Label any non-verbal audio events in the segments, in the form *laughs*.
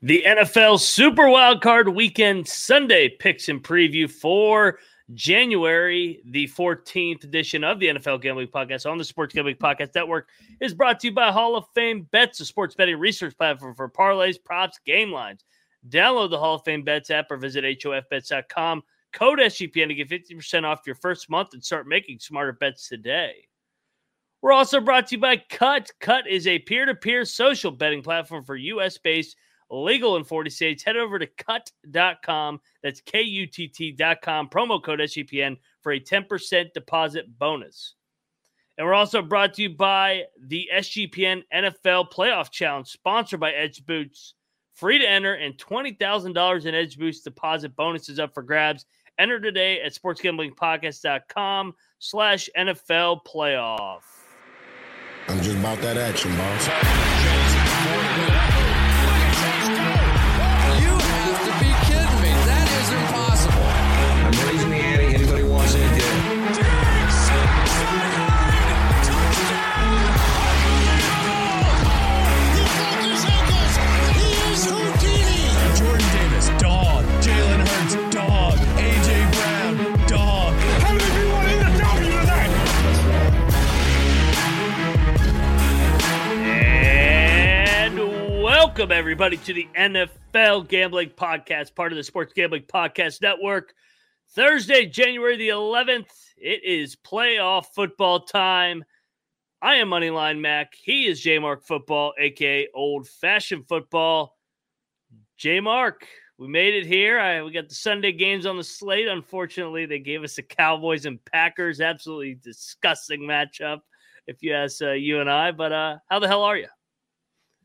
The NFL Super Wildcard Weekend Sunday picks and preview for January, the 14th edition of the NFL Gambling Podcast on the Sports Gambling Podcast Network is brought to you by Hall of Fame Bets, a sports betting research platform for parlays, props, game lines. Download the Hall of Fame Bets app or visit HOFBets.com. Code SGPN to get 50% off your first month and start making smarter bets today. We're also brought to you by Kutt. Kutt is a peer to peer social betting platform for US based legal in 40 states. Head over to kutt.com. That's K U T T.com. Promo code SGPN for a 10% deposit bonus. And we're also brought to you by the SGPN NFL Playoff Challenge, sponsored by Edge Boost. Free to enter and $20,000 in Edge Boost deposit bonuses up for grabs. Enter today at sportsgamblingpodcast.com slash NFL playoff. I'm just about that action, boss. Welcome everybody to the NFL Gambling Podcast, part of the Sports Gambling Podcast Network. Thursday, January the 11th, it is playoff football time. I am Moneyline Mac. He is J Mark Football, aka Old Fashioned Football. J Mark, we made it here. I, we got the Sunday games on the slate. Unfortunately, they gave us the Cowboys and Packers. Absolutely disgusting matchup, if you ask uh, you and I. But uh, how the hell are you?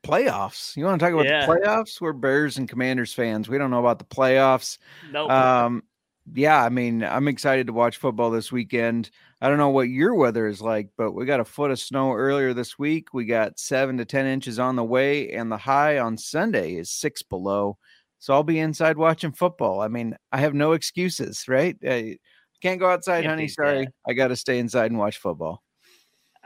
Playoffs. You want to talk about Yeah. the playoffs? We're Bears and Commanders fans. We don't know about the playoffs. No, Um, yeah, I mean, I'm excited to watch football this weekend. I don't know what your weather is like, but we got a foot of snow earlier this week. We got seven to 10 inches on the way, and the high on Sunday is six below. So I'll be inside watching football. I mean, I have no excuses, right? Uh, can't go outside, Can't honey. Sorry. that. I got to stay inside and watch football.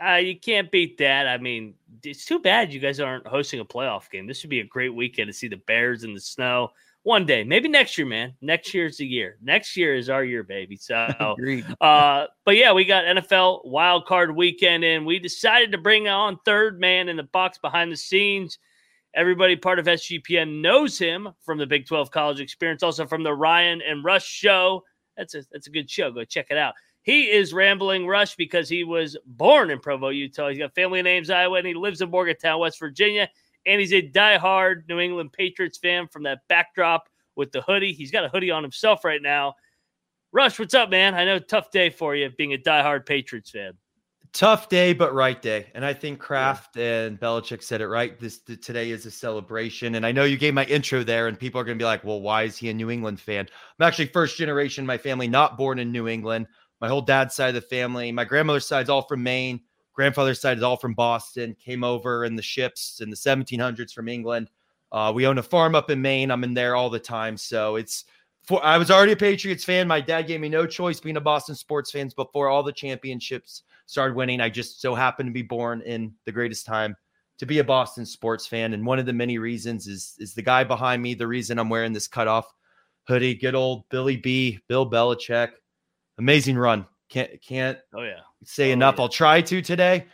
Uh, you can't beat that. I mean, it's too bad you guys aren't hosting a playoff game. This would be a great weekend to see the Bears in the snow. One day, maybe next year, man. Next year's the year. Next year is our year, baby. So, *laughs* uh, but yeah, we got NFL wild card weekend, and we decided to bring on third man in the box behind the scenes. Everybody part of SGPN knows him from the Big 12 college experience, also from the Ryan and Rush show. That's a that's a good show. Go check it out. He is rambling Rush because he was born in Provo, Utah. He's got family names Iowa, and he lives in Morgantown, West Virginia. And he's a diehard New England Patriots fan from that backdrop with the hoodie. He's got a hoodie on himself right now. Rush, what's up, man? I know tough day for you being a diehard Patriots fan. tough day, but right day. And I think Kraft and Belichick said it right. This th- today is a celebration. And I know you gave my intro there, and people are going to be like, "Well, why is he a New England fan?" I'm actually first generation. in My family not born in New England. My whole dad's side of the family, my grandmother's side is all from Maine. Grandfather's side is all from Boston. Came over in the ships in the 1700s from England. Uh, we own a farm up in Maine. I'm in there all the time, so it's. For, I was already a Patriots fan. My dad gave me no choice being a Boston sports fan before all the championships started winning. I just so happened to be born in the greatest time to be a Boston sports fan. And one of the many reasons is is the guy behind me, the reason I'm wearing this cutoff hoodie. Good old Billy B, Bill Belichick. Amazing run. Can't can't Oh yeah, say Oh, enough. yeah. I'll try to today,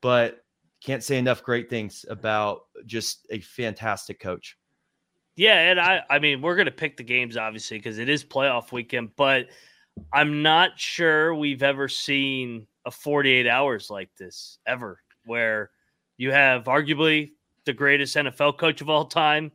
but can't say enough great things about just a fantastic coach. yeah, and I I mean we're gonna pick the games obviously because it is playoff weekend, but I'm not sure we've ever seen a 48 hours like this ever, where you have arguably the greatest NFL coach of all time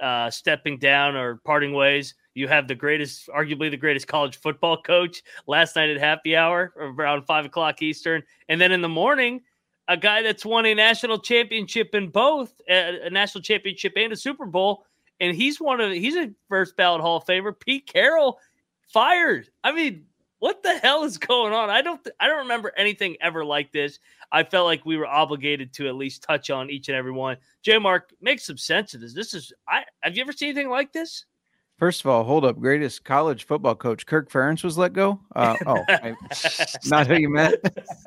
uh, stepping down or parting ways. You have the greatest, arguably the greatest college football coach last night at happy hour around five o'clock Eastern. And then in the morning, a guy that's won a national championship in both a, national championship and a Super Bowl. And he's one of he's a first ballot Hall of Famer. Pete Carroll fired. I mean, what the hell is going on? I don't I don't remember anything ever like this. I felt like we were obligated to at least touch on each and every one. J Mark, make some sense of this. This is I have you ever seen anything like this? First of all, hold up. Greatest college football coach Kirk Ferentz was let go. Uh, *laughs* oh, I, not who you meant.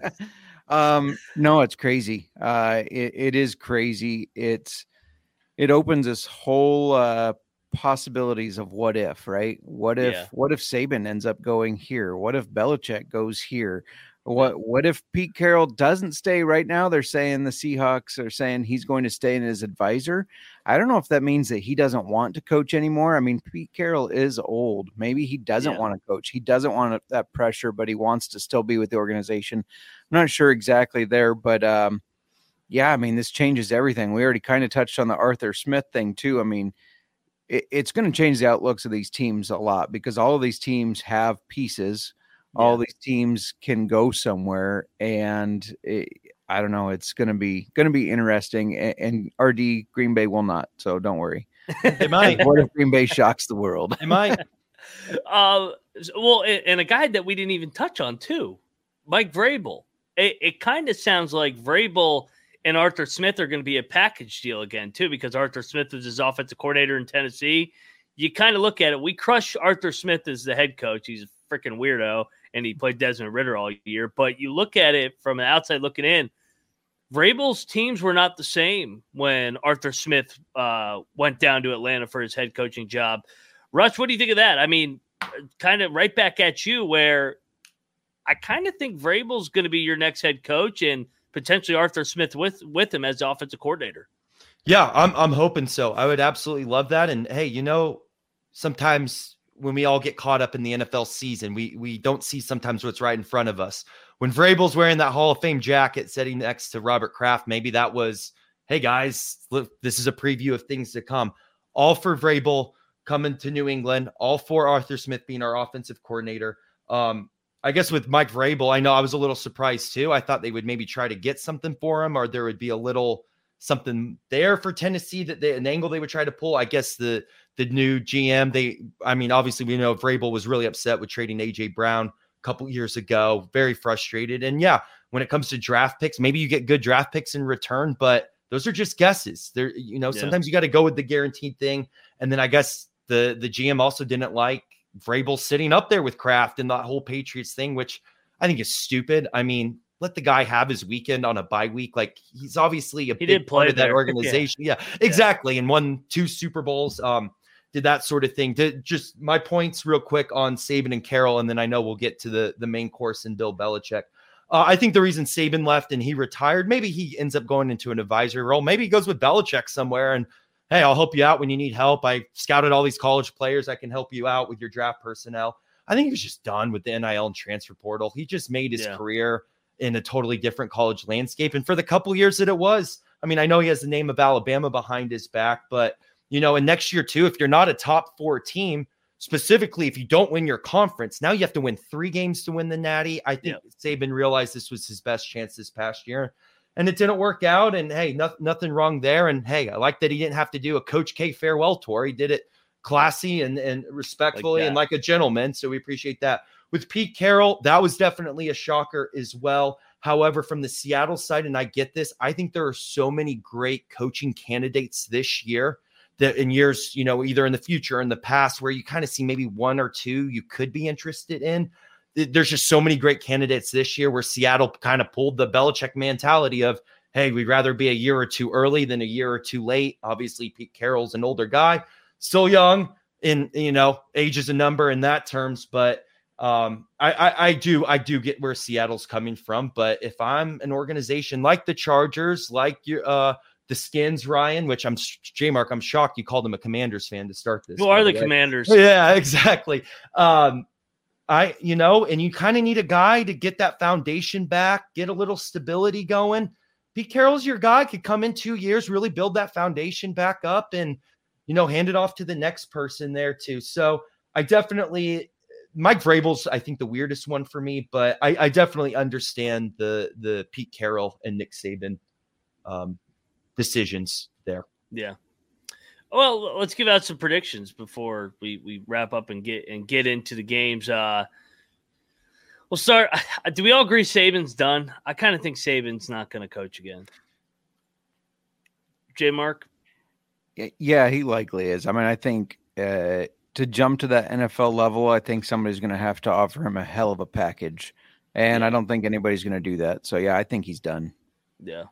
*laughs* um, no, it's crazy. Uh, it, it is crazy. It's it opens this whole uh, possibilities of what if, right? What if Yeah. what if Saban ends up going here? What if Belichick goes here? What what if Pete Carroll doesn't stay right now? They're saying the Seahawks are saying he's going to stay in his advisor. I don't know if that means that he doesn't want to coach anymore. I mean, Pete Carroll is old. Maybe he doesn't Yeah. want to coach. He doesn't want that pressure, but he wants to still be with the organization. I'm not sure exactly there, but um, yeah, I mean, this changes everything. We already kind of touched on the Arthur Smith thing too. I mean, it, it's going to change the outlooks of these teams a lot because all of these teams have pieces. All these teams can go somewhere, and it, I don't know. It's going to be going to be interesting. And, and RD Green Bay will not, so don't worry. They *laughs* might. what if Green Bay shocks the world? They might. *laughs* Uh, well, and a guy that we didn't even touch on too, Mike Vrabel. It, it kind of sounds like Vrabel and Arthur Smith are going to be a package deal again too, because Arthur Smith was his offensive coordinator in Tennessee. You kind of look at it. We crush Arthur Smith as the head coach. He's a freaking weirdo, and he played Desmond Ridder all year. But you look at it from the outside looking in. Vrabel's teams were not the same when Arthur Smith uh, went down to Atlanta for his head coaching job. Rush, what do you think of that? I mean, kind of right back at you where I kind of think Vrabel's going to be your next head coach and potentially Arthur Smith with with him as the offensive coordinator. Yeah, I'm I'm hoping so. I would absolutely love that. And hey, you know, sometimes when we all get caught up in the NFL season, we we don't see sometimes what's right in front of us. When Vrabel's wearing that Hall of Fame jacket sitting next to Robert Kraft, maybe that was, hey guys, look, this is a preview of things to come. All for Vrabel coming to New England, all for Arthur Smith being our offensive coordinator. Um, I guess with Mike Vrabel, I know I was a little surprised too. I thought they would maybe try to get something for him, or there would be a little something there for Tennessee that they an angle they would try to pull. I guess the the new GM, they I mean, obviously we know Vrabel was really upset with trading AJ Brown a couple years ago, very frustrated. And yeah, when it comes to draft picks, maybe you get good draft picks in return, but those are just guesses. There, you know, Yeah. sometimes you got to go with the guaranteed thing. And then I guess the the GM also didn't like Vrabel sitting up there with Kraft and that whole Patriots thing, which I think is stupid. I mean, let the guy have his weekend on a bye week. Like he's obviously a He big part of that there. *laughs* Yeah. organization. Yeah, exactly. And won two Super Bowls. Um, did that sort of thing. Did just my points real quick on Saban and Carroll, and then I know we'll get to the the main course and Bill Belichick. Uh, I think the reason Saban left and he retired, maybe he ends up going into an advisory role. Maybe he goes with Belichick somewhere and hey, I'll help you out when you need help. I scouted all these college players. I can help you out with your draft personnel. I think he was just done with the NIL and transfer portal. He just made his Yeah. career in a totally different college landscape. And for the couple years that it was, I mean, I know he has the name of Alabama behind his back, but you know, and next year too, if you're not a top four team, specifically if you don't win your conference, now you have to win three games to win the Natty. I think Saban realized this was his best chance this past year, and it didn't work out. And hey, no, nothing wrong there. And hey, I like that he didn't have to do a Coach K farewell tour. He did it classy and and respectfully and like a gentleman. So we appreciate that. With Pete Carroll, that was definitely a shocker as well. However, from the Seattle side, and I get this, I think there are so many great coaching candidates this year that in years, you know, either in the future or in the past, where you kind of see maybe one or two you could be interested in. There's just so many great candidates this year where Seattle kind of pulled the Belichick mentality of, hey, we'd rather be a year or two early than a year or two late. Obviously, Pete Carroll's an older guy, still young in you know age is a number in that terms, but um, I, I I do I do get where Seattle's coming from. But if I'm an organization like the Chargers, like your uh the Skins, Ryan, which I'm J Mark, I'm shocked you called him a Commanders fan to start this. Who are the commanders? *laughs* Yeah, exactly. Um, I, you know, and you kind of need a guy to get that foundation back, get a little stability going. Pete Carroll's your guy, could come in two years, really build that foundation back up and, you know, hand it off to the next person there too. So I definitely, Mike Vrabel's, I think the weirdest one for me, but I, I definitely understand the, the Pete Carroll and Nick Saban um, decisions there. Yeah. Well, let's give out some predictions before we, we wrap up and get and get into the games. Uh we'll start. *laughs* Do we all agree Saban's done? I kind of think Saban's not going to coach again. J Mark? Yeah, he likely is. I mean, I think uh, to jump to that NFL level, I think somebody's going to have to offer him a hell of a package, and I don't think anybody's going to do that. So yeah, I think he's done. Yeah.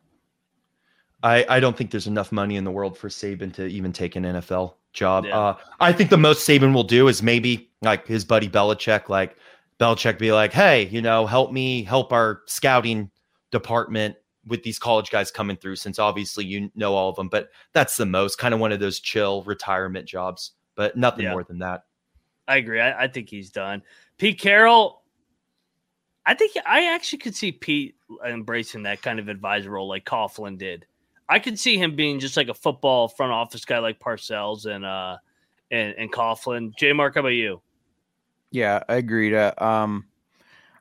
I, I don't think there's enough money in the world for Saban to even take an NFL job. Yeah. Uh, I think the most Saban will do is maybe like his buddy Belichick, like Belichick be like, hey, you know, help me help our scouting department with these college guys coming through, since obviously you know all of them. But that's the most kind of one of those chill retirement jobs, but nothing Yeah. more than that. I agree. I, I think he's done. Pete Carroll, I think I actually could see Pete embracing that kind of advisor role like Coughlin did. I could see him being just like a football front office guy like Parcells and uh and, and Coughlin. J Mark, how about you? Yeah, I agree. To, um,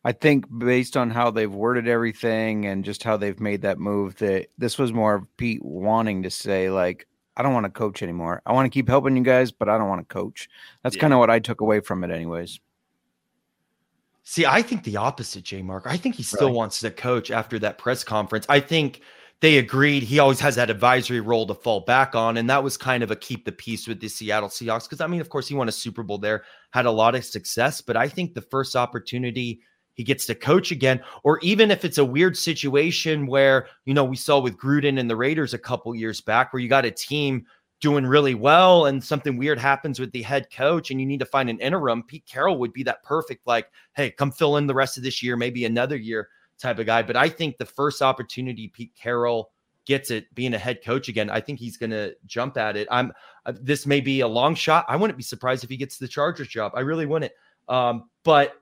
I think based on how they've worded everything and just how they've made that move, that this was more of Pete wanting to say like, I don't want to coach anymore. I want to keep helping you guys, but I don't want to coach. That's Yeah. kind of what I took away from it, anyways. See, I think the opposite, J Mark. I think he still Really? wants to coach after that press conference. I think they agreed he always has that advisory role to fall back on. And that was kind of a keep the peace with the Seattle Seahawks. Because I mean, of course, he won a Super Bowl there, had a lot of success. But I think the first opportunity he gets to coach again, or even if it's a weird situation where, you know, we saw with Gruden and the Raiders a couple years back, where you got a team doing really well and something weird happens with the head coach and you need to find an interim, Pete Carroll would be that perfect, like, hey, come fill in the rest of this year, maybe another year type of guy. But I think the first opportunity Pete Carroll gets it being a head coach again, I think he's going to jump at it. I'm uh, this may be a long shot. I wouldn't be surprised if he gets the Chargers job. I really wouldn't. Um, but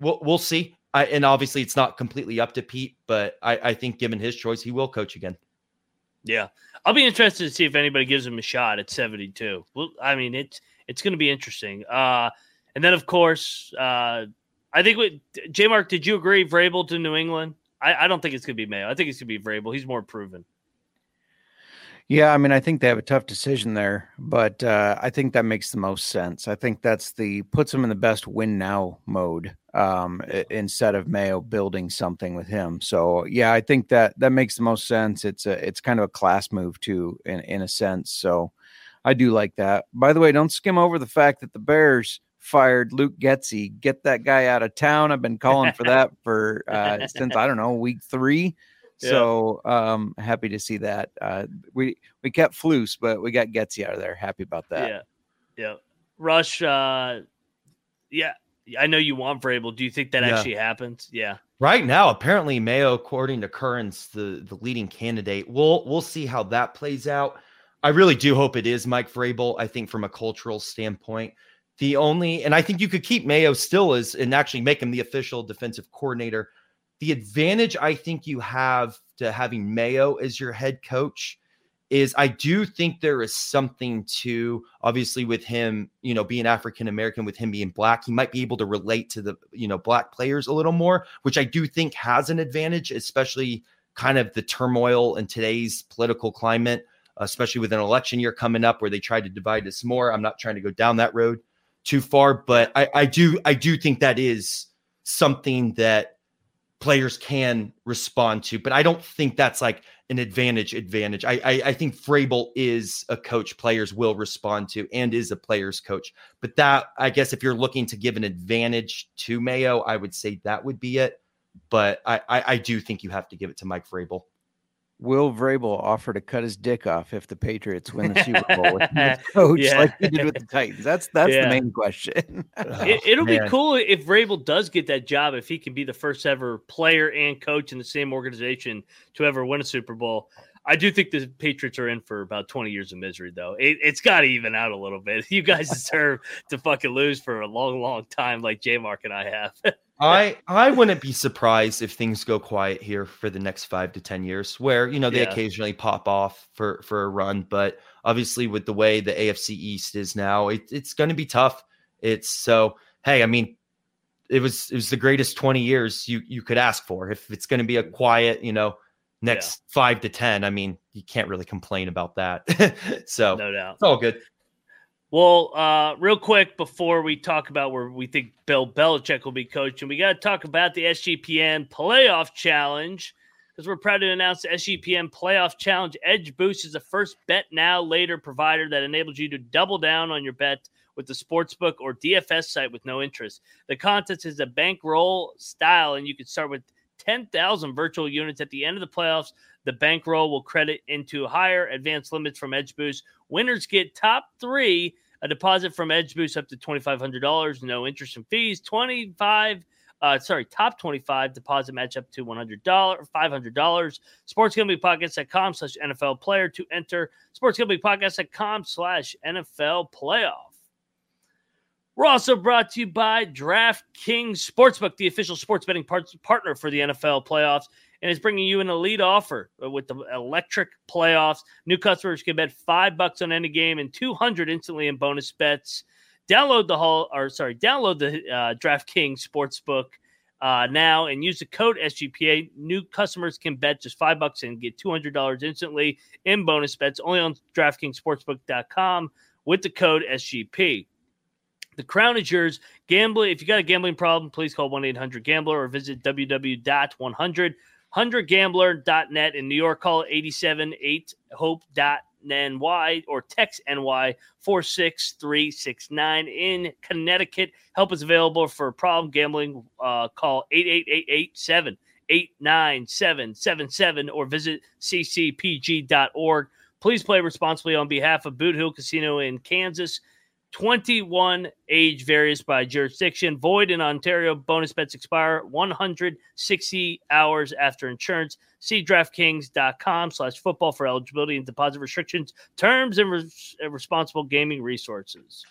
we'll we'll see. I, and obviously, it's not completely up to Pete, but I, I think given his choice, he will coach again. Yeah. I'll be interested to see if anybody gives him a shot at 72. Well, I mean, it's it's going to be interesting. Uh, and then, of course, uh, I think what J Mark, did you agree Vrabel to New England? I, I don't think it's going to be Mayo. I think it's going to be Vrabel. He's more proven. Yeah, I mean, I think they have a tough decision there, but uh, I think that makes the most sense. I think that's the puts them in the best win now mode um, instead of Mayo building something with him. So yeah, I think that that makes the most sense. It's a it's kind of a class move too, in in a sense. So I do like that. By the way, don't skim over the fact that the Bears fired Luke Getsy. Get that guy out of town. I've been calling for that *laughs* for uh, since I don't know week three. Yeah. So um happy to see that. Uh we we kept Flus, but we got Getsy out of there. Happy about that. Yeah. Yeah. Rush, uh, yeah. I know you want Vrabel. Do you think that Yeah. actually happens? Yeah. Right now, apparently Mayo, according to Currents, the the leading candidate. We'll we'll see how that plays out. I really do hope it is Mike Vrabel. I think from a cultural standpoint, the only and I think you could keep Mayo still as and actually make him the official defensive coordinator. The advantage I think you have to having Mayo as your head coach is I do think there is something to obviously with him, you know, being African American, with him being black, he might be able to relate to the, you know, black players a little more, which I do think has an advantage, especially kind of the turmoil in today's political climate, especially with an election year coming up where they try to divide us more. I'm not trying to go down that road too far, but I, I do I do think that is something that players can respond to, but I don't think that's like an advantage. Advantage. I, I I think Vrabel is a coach players will respond to and is a player's coach. But that I guess if you're looking to give an advantage to Mayo, I would say that would be it. But I I, I do think you have to give it to Mike Vrabel. Will Vrabel offer to cut his dick off if the Patriots win the Super Bowl with him as *laughs* coach Yeah. like he did with the *laughs* Titans? That's that's Yeah. the main question. It, *laughs* it'll be man. cool if Vrabel does get that job, if he can be the first ever player and coach in the same organization to ever win a Super Bowl. I do think the Patriots are in for about 20 years of misery, though. It, it's got to even out a little bit. You guys deserve to fucking lose for a long, long time, like J Mark and I have. I I wouldn't be surprised if things go quiet here for the next five to ten years, where you know they Yeah. occasionally pop off for for a run, but obviously with the way the AFC East is now, it, it's going to be tough. It's so hey, I mean, it was it was the greatest twenty years you you could ask for. If it's going to be a quiet, you know, next five to ten, I mean, you can't really complain about that. *laughs* so no doubt. it's all good. Well, uh, real quick before we talk about where we think Bill Belichick will be coaching, we got to talk about the SGPN Playoff Challenge because we're proud to announce the SGPN Playoff Challenge Edge Boost is the first bet now later provider that enables you to double down on your bet with the sportsbook or DFS site with no interest. The contest is a bankroll style, and you can start with 10,000 virtual units at the end of the playoffs. The bankroll will credit into higher advanced limits from Edge Boost. Winners get top three, a deposit from Edge Boost up to $2,500, no interest and fees, 25 uh, sorry, top 25 deposit match up to $100, $500. SportsGamblingPodcast.com slash NFL player to enter. SportsGamblingPodcast.com slash NFL playoff. We're also brought to you by DraftKings Sportsbook, the official sports betting part- partner for the NFL playoffs, and is bringing you an elite offer with the electric playoffs. New customers can bet five bucks on any game and 200 instantly in bonus bets. Download the whole, or sorry, download the uh, DraftKings Sportsbook uh, now and use the code SGPA. New customers can bet just five bucks and get $200 instantly in bonus bets only on DraftKingsSportsbook.com with the code SGP. The crown is yours. Gambling. If you got a gambling problem, please call 1 800 Gambler or visit www.100gambler.net. In New York, call 878 HOPE.NY or text NY 46369. In Connecticut, help is available for problem gambling. Uh, call 88887 89777 or visit ccpg.org. Please play responsibly on behalf of Boot Hill Casino in Kansas. 21 age varies by jurisdiction. Void in Ontario. Bonus bets expire 160 hours after insurance. See DraftKings.com slash football for eligibility and deposit restrictions, terms, and res- responsible gaming resources.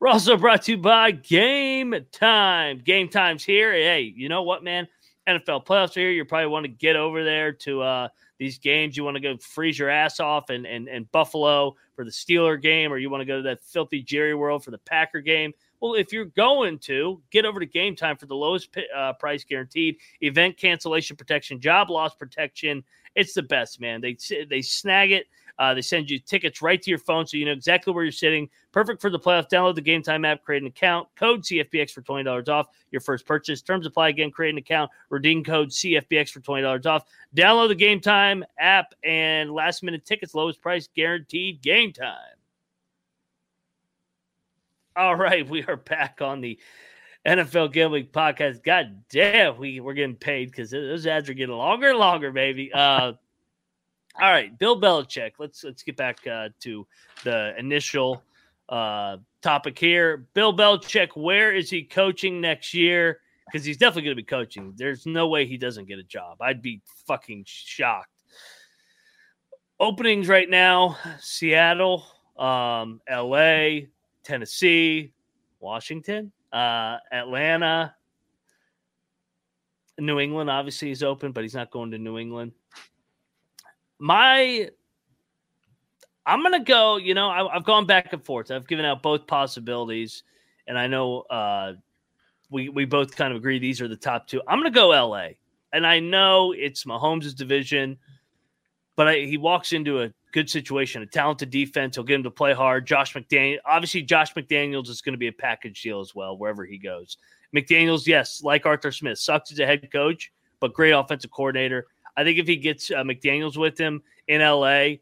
We're also brought to you by Game Time. Game Time's here. Hey, you know what, man? NFL playoffs are here. You probably want to get over there to uh, these games. You want to go freeze your ass off and, and, and Buffalo for the Steeler game, or you want to go to that filthy Jerry World for the Packer game. Well, if you're going to get over to game time for the lowest uh, price guaranteed, event cancellation protection, job loss protection, it's the best, man. They they snag it. Uh, they send you tickets right to your phone so you know exactly where you're sitting. Perfect for the playoffs. Download the Game Time app, create an account. Code CFBX for twenty dollars off your first purchase. Terms apply. Again, create an account. Redeem code CFBX for twenty dollars off. Download the Game Time app and last minute tickets, lowest price guaranteed. Game Time. All right, we are back on the NFL Gambling Podcast. God damn, we we're getting paid because those ads are getting longer and longer, baby. Uh, all right, Bill Belichick. Let's let's get back uh, to the initial uh, topic here. Bill Belichick, where is he coaching next year? Because he's definitely going to be coaching. There's no way he doesn't get a job. I'd be fucking shocked. Openings right now: Seattle, um, L.A., Tennessee, Washington, uh, Atlanta, New England. Obviously, is open, but he's not going to New England my I'm gonna go. You know, I, have gone back and forth. I've given out both possibilities, and I know uh, we we both kind of agree these are the top two. I'm gonna go L.A. And I know it's Mahomes' division, but I, he walks into a good situation, a talented defense. He'll get him to play hard. Josh McDaniel, obviously, Josh McDaniels is going to be a package deal as well wherever he goes. McDaniels, yes, like Arthur Smith, sucks as a head coach, but great offensive coordinator. I think if he gets uh, McDaniels with him in LA,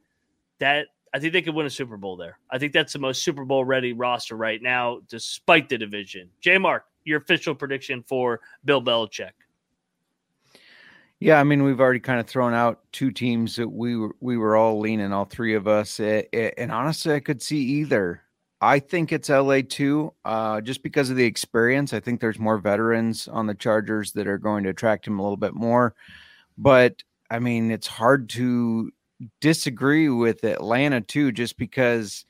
that I think they could win a Super Bowl there. I think that's the most Super Bowl ready roster right now, despite the division. J Mark, your official prediction for Bill Belichick. Yeah, I mean we've already kind of thrown out two teams that we were we were all leaning, all three of us, and honestly, I could see either. I think it's LA too, uh, just because of the experience. I think there's more veterans on the Chargers that are going to attract him a little bit more. But I mean, it's hard to disagree with Atlanta too, just because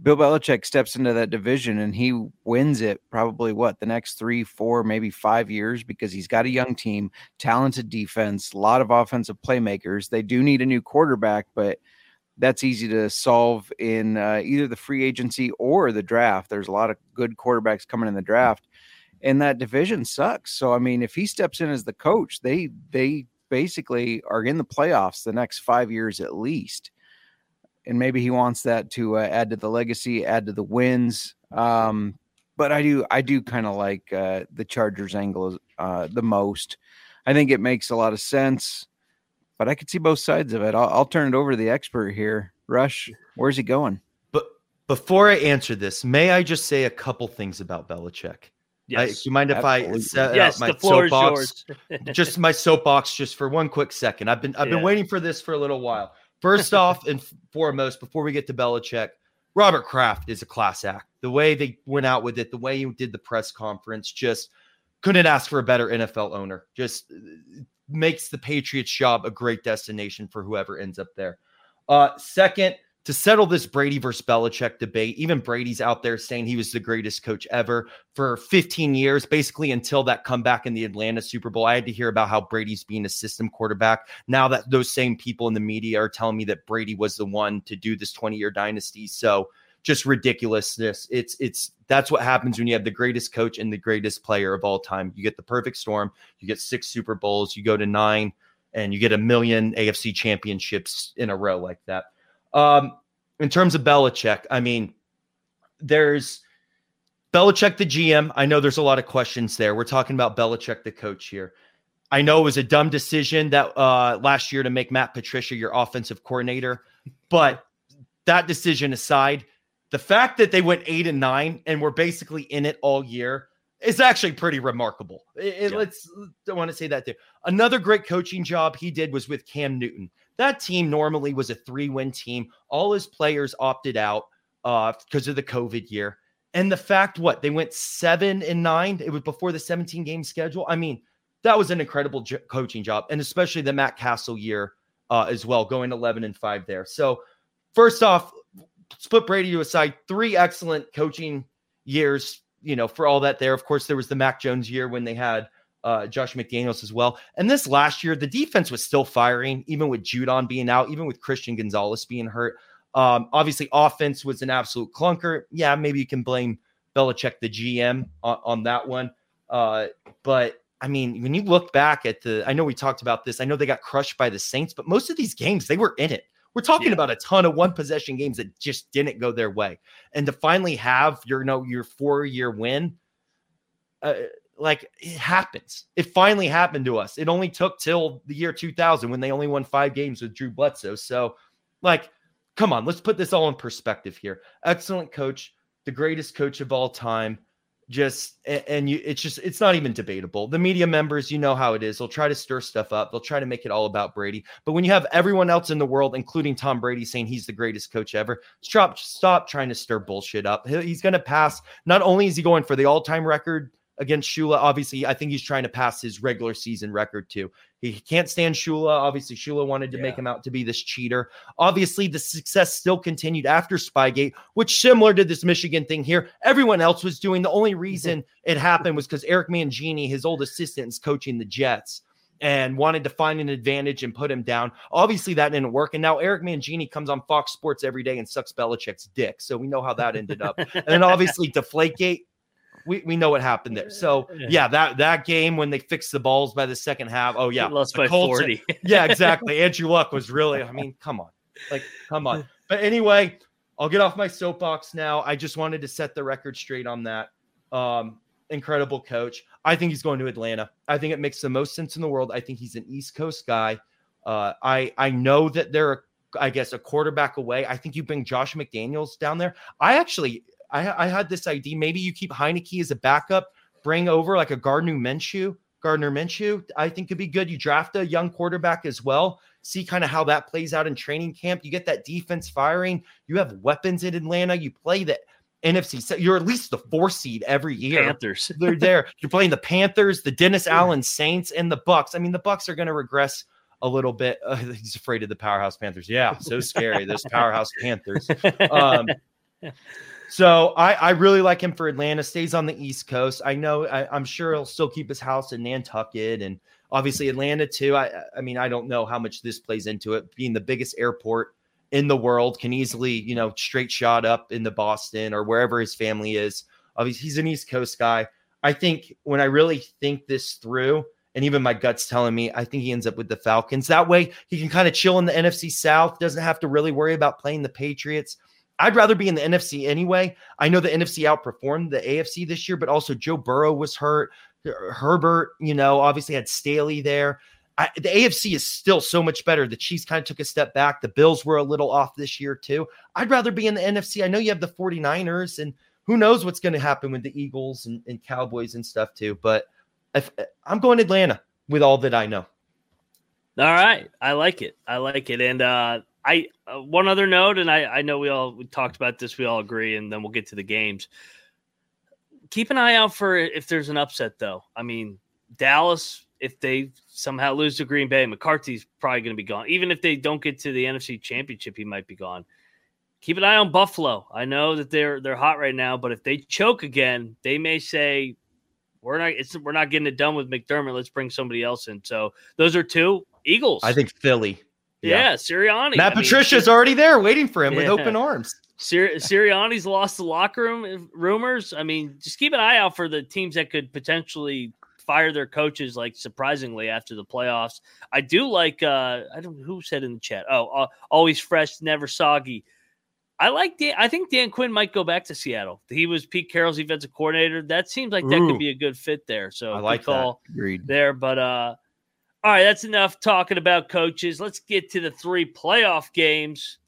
Bill Belichick steps into that division and he wins it probably what the next three, four, maybe five years because he's got a young team, talented defense, a lot of offensive playmakers. They do need a new quarterback, but that's easy to solve in uh, either the free agency or the draft. There's a lot of good quarterbacks coming in the draft, and that division sucks. So I mean, if he steps in as the coach, they they basically are in the playoffs the next five years at least. And maybe he wants that to uh, add to the legacy, add to the wins. Um, but I do, I do kind of like uh, the Chargers angle uh, the most. I think it makes a lot of sense, but I could see both sides of it. I'll, I'll turn it over to the expert here. Rush, where's he going? But before I answer this, may I just say a couple things about Belichick? Yes. you mind if I set yes, up my soapbox? *laughs* just my soapbox just for one quick second. I've been I've Yeah. been waiting for this for a little while. First off and foremost, before we get to Belichick, Robert Kraft is a class act. The way they went out with it, the way you did the press conference, just couldn't ask for a better NFL owner. Just uh, makes the Patriots job a great destination for whoever ends up there. Uh, second, to settle this Brady versus Belichick debate, even Brady's out there saying he was the greatest coach ever for 15 years, basically until that comeback in the Atlanta Super Bowl. I had to hear about how Brady's being a system quarterback. Now that those same people in the media are telling me that Brady was the one to do this 20 year dynasty. So just ridiculousness. It's it's that's what happens when you have the greatest coach and the greatest player of all time. You get the perfect storm. You get six Super Bowls. You go to nine, and you get a million AFC championships in a row like that. Um, in terms of Belichick, I mean, there's Belichick the GM. I know there's a lot of questions there. We're talking about Belichick the coach here. I know it was a dumb decision that uh, last year to make Matt Patricia your offensive coordinator, but that decision aside, the fact that they went eight and nine and were basically in it all year is actually pretty remarkable. It- it- Yeah. Let's don't want to say that there. Another great coaching job he did was with Cam Newton. That team normally was a three-win team. All his players opted out uh, because of the COVID year. And the fact what they went seven and nine, it was before the 17 game schedule. I mean, that was an incredible coaching job, and especially the Matt Cassel year uh, as well, going 11 and five there. So, first off, split Brady aside, three excellent coaching years, you know, for all that there. Of course, there was the Mac Jones year when they had uh, Josh McDaniels as well. And this last year, the defense was still firing, even with Judon being out, even with Christian Gonzalez being hurt. Um, obviously, offense was an absolute clunker. Yeah, maybe you can blame Belichick, the GM, on, on that one. Uh, but I mean, when you look back at the, I know we talked about this. I know they got crushed by the Saints, but most of these games they were in it. We're talking Yeah. about a ton of one possession games that just didn't go their way, and to finally have your, you know, your four year win, uh, like it happens. It finally happened to us. It only took till the year 2000 when they only won five games with Drew Bledsoe. So, like, come on, let's put this all in perspective here. Excellent coach, the greatest coach of all time. Just and you, it's just it's not even debatable. The media members, you know how it is. They'll try to stir stuff up. They'll try to make it all about Brady. But when you have everyone else in the world, including Tom Brady, saying he's the greatest coach ever, stop stop trying to stir bullshit up. He's going to pass. Not only is he going for the all time record against Shula, obviously, I think he's trying to pass his regular season record too. He can't stand Shula. Obviously, Shula wanted to make him out to be this cheater. Obviously, the success still continued after Spygate, which similar to this Michigan thing here, everyone else was doing. The only mm-hmm. reason it happened was because Eric Mangini, his old assistant, is coaching the Jets and wanted to find an advantage and put him down. Obviously, that didn't work. And now Eric Mangini comes on Fox Sports every day and sucks Belichick's dick. So we know how that ended up. and then obviously *laughs* Deflategate. We, we know what happened there. So yeah, that that game when they fixed the balls by the second half. Oh yeah, lost by Colts- 40. yeah, exactly. *laughs* Andrew Luck was really, I mean, come on. Like, come on. But anyway, I'll get off my soapbox now. I just wanted to set the record straight on that. Um, incredible coach. I think he's going to Atlanta. I think it makes the most sense in the world. I think he's an East Coast guy. Uh, I I know that they're, I guess, a quarterback away. I think you bring Josh McDaniels down there. I actually, I, I had this idea. Maybe you keep Heinicke as a backup, bring over like a Gardner Minshew. Gardner Minshew, I think could be good. You draft a young quarterback as well. See kind of how that plays out in training camp. You get that defense firing. You have weapons in Atlanta. You play the NFC. So you're at least the four seed every year. Panthers. *laughs* They're there. You're playing the Panthers, the Dennis Allen Saints, and the Bucs. I mean, the Bucs are going to regress a little bit. *laughs* Uh, he's afraid of the powerhouse Panthers. Yeah, so scary. Those *laughs* powerhouse Panthers. Um, so I, I really like him for Atlanta. Stays on the East Coast. I know. I, I'm sure he'll still keep his house in Nantucket and obviously Atlanta too. I I mean I don't know how much this plays into it. Being the biggest airport in the world can easily you know straight shot up into Boston or wherever his family is. Obviously he's an East Coast guy. I think when I really think this through, and even my gut's telling me, I think he ends up with the Falcons. That way he can kind of chill in the NFC South. Doesn't have to really worry about playing the Patriots. I'd rather be in the NFC anyway. I know the NFC outperformed the AFC this year, but also Joe Burrow was hurt. Herbert, you know, obviously had Staley there. I, the AFC is still so much better. The Chiefs kind of took a step back. The Bills were a little off this year, too. I'd rather be in the NFC. I know you have the 49ers and who knows what's going to happen with the Eagles and, and Cowboys and stuff too. But if, I'm going Atlanta with all that I know. All right, I like it. I like it. And uh, I uh, one other note, and I I know we all we talked about this. We all agree, and then we'll get to the games. Keep an eye out for if there's an upset, though. I mean, Dallas, if they somehow lose to Green Bay, McCarthy's probably going to be gone. Even if they don't get to the NFC Championship, he might be gone. Keep an eye on Buffalo. I know that they're they're hot right now, but if they choke again, they may say we're not it's we're not getting it done with McDermott. Let's bring somebody else in. So those are two Eagles. I think Philly. Yeah, Sirianni. Matt I mean, Patricia's already there waiting for him with open arms. Sir- Sirianni's lost the locker room rumors. I mean, just keep an eye out for the teams that could potentially fire their coaches, like surprisingly after the playoffs. I do like. uh I don't who said in the chat. Oh, uh, always fresh, never soggy. I like Dan. I think Dan Quinn might go back to Seattle. He was Pete Carroll's defensive coordinator. That seems like that Ooh. could be a good fit there. So I like that. call Agreed. there. But uh all right, that's enough talking about coaches. Let's get to the three playoff games.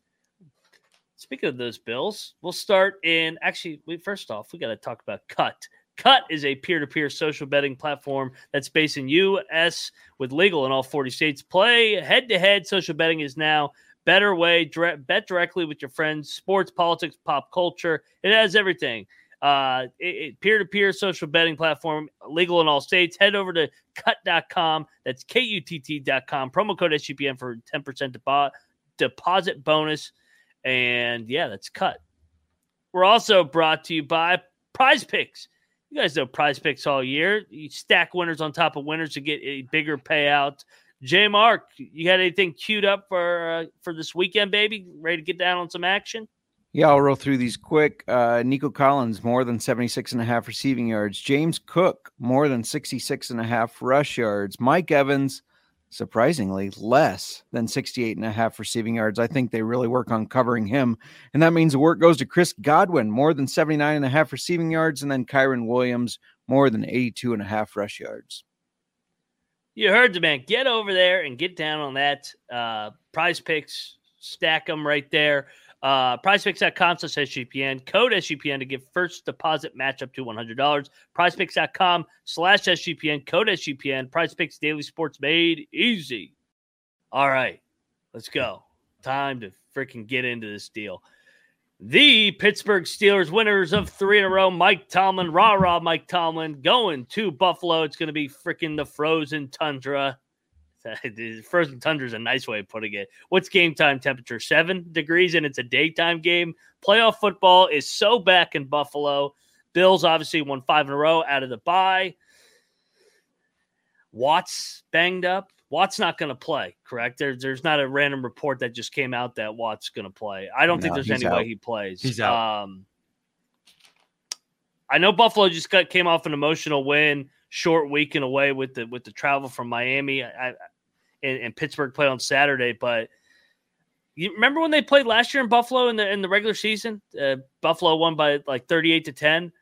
Speaking of those Bills, we'll start in actually. We first off, we got to talk about Kutt. Kutt is a peer-to-peer social betting platform that's based in U.S. with legal in all 40 states. Play head-to-head social betting is now better way. Bet directly with your friends. Sports, politics, pop culture. It has everything. Uh, it, it- peer-to-peer social betting platform, legal in all states. Head over to kutt.com. That's K-U-T-T.com. Promo code SGPN for 10% depo- deposit bonus. And yeah, that's cut. We're also brought to you by Prize Picks. You guys know Prize Picks all year. You stack winners on top of winners to get a bigger payout. J Mark, you got anything queued up for uh, for this weekend, baby? Ready to get down on some action? Yeah, I'll roll through these quick. Uh, Nico Collins, more than 76 and a half receiving yards. James Cook, more than 66 and a half rush yards. Mike Evans, surprisingly, less than 68 and a half receiving yards. I think they really work on covering him. And that means the work goes to Chris Godwin, more than 79 and a half receiving yards. And then Kyren Williams, more than 82 and a half rush yards. You heard the man. Get over there and get down on that. Uh, prize picks, stack them right there. Uh, prizepicks.com slash SGPN. Code SGPN to get first deposit match up to $100. Prizepicks.com slash SGPN. Code SGPN. Prize Picks Daily Sports made easy. All right, let's go. Time to freaking get into this deal. The Pittsburgh Steelers winners of three in a row. Mike Tomlin, rah rah, Mike Tomlin going to Buffalo. It's going to be freaking the frozen tundra. *laughs* frozen tundra is a nice way of putting it. What's game time temperature? Seven degrees, and it's a daytime game. Playoff football is so back in Buffalo. Bills obviously won five in a row out of the bye. Watts banged up. Watt's not going to play, correct? There, there's not a random report that just came out that Watt's going to play. I don't think there's any way he plays. He's out. Um, I know Buffalo just got came off an emotional win, short week and away with the with the travel from Miami. I, I, and, and Pittsburgh played on Saturday, but you remember when they played last year in Buffalo in the in the regular season? Uh, Buffalo won by like thirty eight to ten.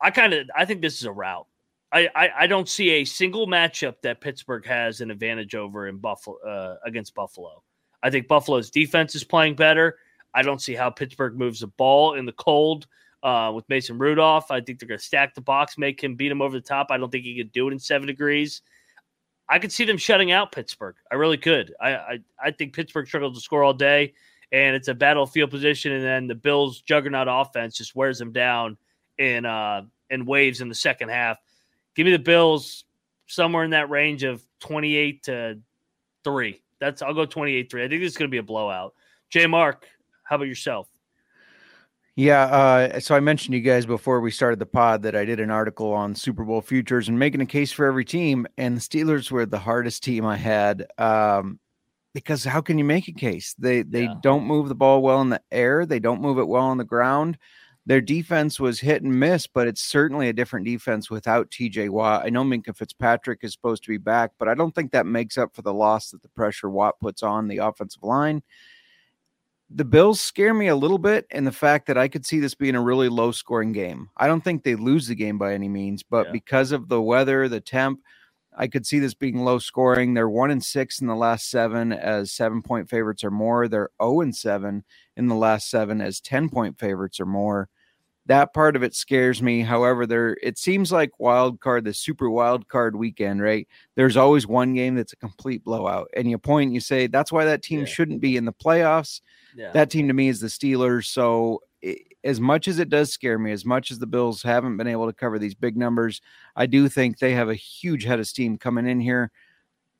I kind of I think this is a rout. I, I I don't see a single matchup that Pittsburgh has an advantage over in Buffalo uh, against Buffalo. I think Buffalo's defense is playing better. I don't see how Pittsburgh moves the ball in the cold uh, with Mason Rudolph. I think they're going to stack the box, make him beat him over the top. I don't think he could do it in seven degrees. I could see them shutting out Pittsburgh. I really could. I I, I think Pittsburgh struggles to score all day, and it's a battlefield position, and then the Bills' juggernaut offense just wears them down in uh in waves in the second half. Give me the Bills somewhere in that range of twenty eight to three. That's I'll go twenty eight three. I think is going to be a blowout. J. Mark, how about yourself? Yeah, uh, so I mentioned to you guys before we started the pod that I did an article on Super Bowl futures and making a case for every team, and the Steelers were the hardest team I had um, because how can you make a case? They they Yeah. don't move the ball well in the air, they don't move it well on the ground. Their defense was hit and miss, but it's certainly a different defense without TJ Watt. I know Minkah Fitzpatrick is supposed to be back, but I don't think that makes up for the loss that the pressure Watt puts on the offensive line the Bills scare me a little bit in the fact that I could see this being a really low scoring game. I don't think they lose the game by any means, but Yeah. because of the weather, the temp, I could see this being low scoring. They're one and six in the last seven as seven point favorites or more. They're 0 and seven in the last seven as 10 point favorites or more. That part of it scares me. However, there it seems like wild card, the super wild card weekend, right? There's always one game that's a complete blowout, and you point, and you say that's why that team Yeah. shouldn't be in the playoffs. Yeah. That team to me is the Steelers. So, i as much as it does scare me, as much as the Bills haven't been able to cover these big numbers, I do think they have a huge head of steam coming in here.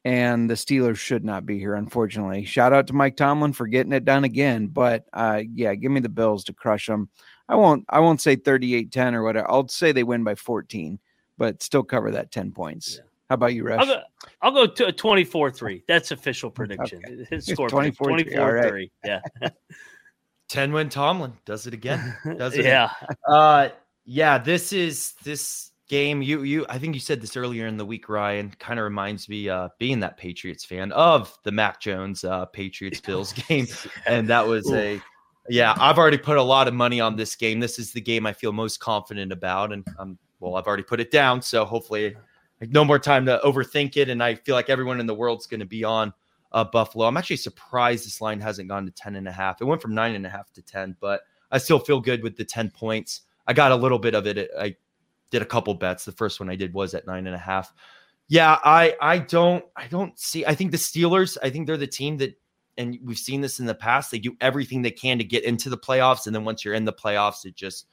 And the Steelers should not be here, unfortunately. Shout out to Mike Tomlin for getting it done again. But uh, yeah, give me the Bills to crush them. I won't I won't say 38-10 or whatever. I'll say they win by 14, but still cover that 10 points. Yeah. How about you, Rush? I'll go, I'll go to 24 3. That's official prediction. His score 24-3, 24 all right. 3. Yeah. *laughs* 10 win Tomlin does it again. Does it *laughs* yeah. Uh yeah, this is this game. You you I think you said this earlier in the week, Ryan. Kind of reminds me uh being that Patriots fan of the Mac Jones uh Patriots Bills *laughs* game. And that was a yeah, I've already put a lot of money on this game. This is the game I feel most confident about. And I'm well, I've already put it down. So hopefully like, no more time to overthink it. And I feel like everyone in the world's gonna be on uh, Buffalo. I'm actually surprised this line hasn't gone to 10 and a half. It went from nine and a half to 10, but I still feel good with the 10 points. I got a little bit of it. I did a couple bets. The first one I did was at nine and a half. Yeah, I I don't I don't see. I think the Steelers. I think they're the team that, and we've seen this in the past. They do everything they can to get into the playoffs, and then once you're in the playoffs, it just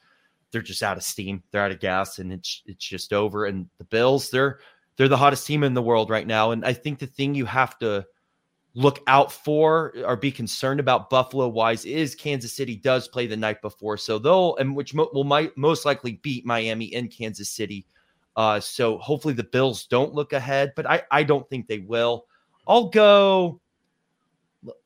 they're just out of steam. They're out of gas, and it's it's just over. And the Bills, they're they're the hottest team in the world right now. And I think the thing you have to look out for or be concerned about Buffalo wise is Kansas City does play the night before, so they'll and which mo- will might most likely beat Miami in Kansas City. Uh, so hopefully the Bills don't look ahead, but I I don't think they will. I'll go.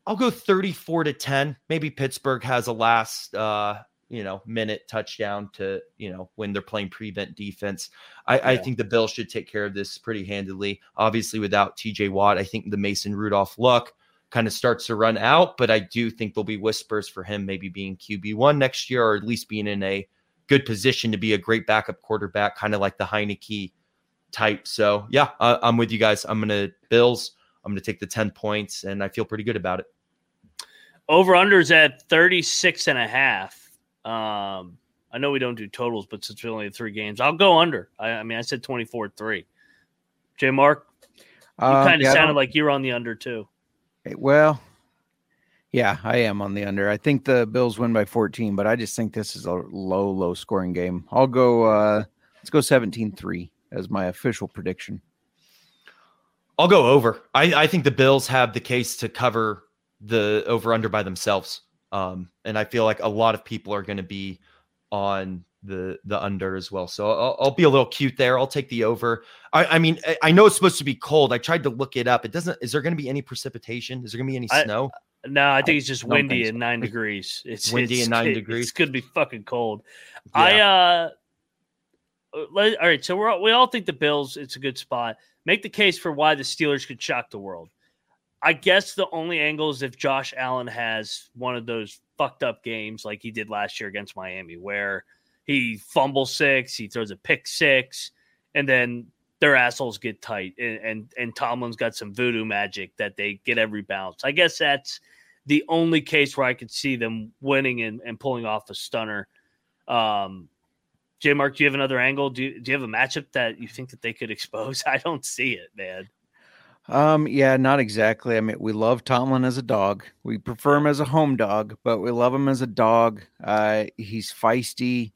I'll go 34 to 10. Maybe Pittsburgh has a last uh, you know, minute touchdown to, you know, when they're playing prevent defense. I, I think the Bills should take care of this pretty handily. Obviously, without TJ Watt, I think the Mason Rudolph luck kind of starts to run out, but I do think there'll be whispers for him maybe being QB1 next year or at least being in a good position to be a great backup quarterback, kind of like the Heinicke type. So, yeah, I, I'm with you guys. I'm going to Bills. I'm going to take the 10 points, and I feel pretty good about it. Over unders at 36 and a half. Um, I know we don't do totals, but since we only have three games, I'll go under. I, I mean, I said 24 3. J Mark, you Um, kind of yeah, sounded like you were on the under too. Well, yeah, I am on the under. I think the Bills win by 14, but I just think this is a low, low scoring game. I'll go, uh, let's go 17 3 as my official prediction. I'll go over. I, I think the Bills have the case to cover the over under by themselves. Um, and I feel like a lot of people are going to be on the the under as well. So I'll, I'll be a little cute there. I'll take the over. I, I mean, I, I know it's supposed to be cold. I tried to look it up. It doesn't. Is there going to be any precipitation? Is there going to be any I- snow? No, I think it's just windy so. and nine *laughs* degrees. It's Windy it's, and nine it- degrees. It's gonna be fucking cold. I uh, let- all right. So we're we all think the Bills. It's a good spot. Make the case for why the Steelers could shock the world. I guess the only angle is if Josh Allen has one of those fucked up games like he did last year against Miami, where he fumbles six, he throws a pick six, and then their assholes get tight, and and, and Tomlin's got some voodoo magic that they get every bounce. I guess that's the only case where I could see them winning and, and pulling off a stunner. Um, J Mark, do you have another angle? Do do you have a matchup that you think that they could expose? *laughs* I don't see it, man. Um, yeah, not exactly. I mean, we love Tomlin as a dog. We prefer him as a home dog, but we love him as a dog. Uh, he's feisty,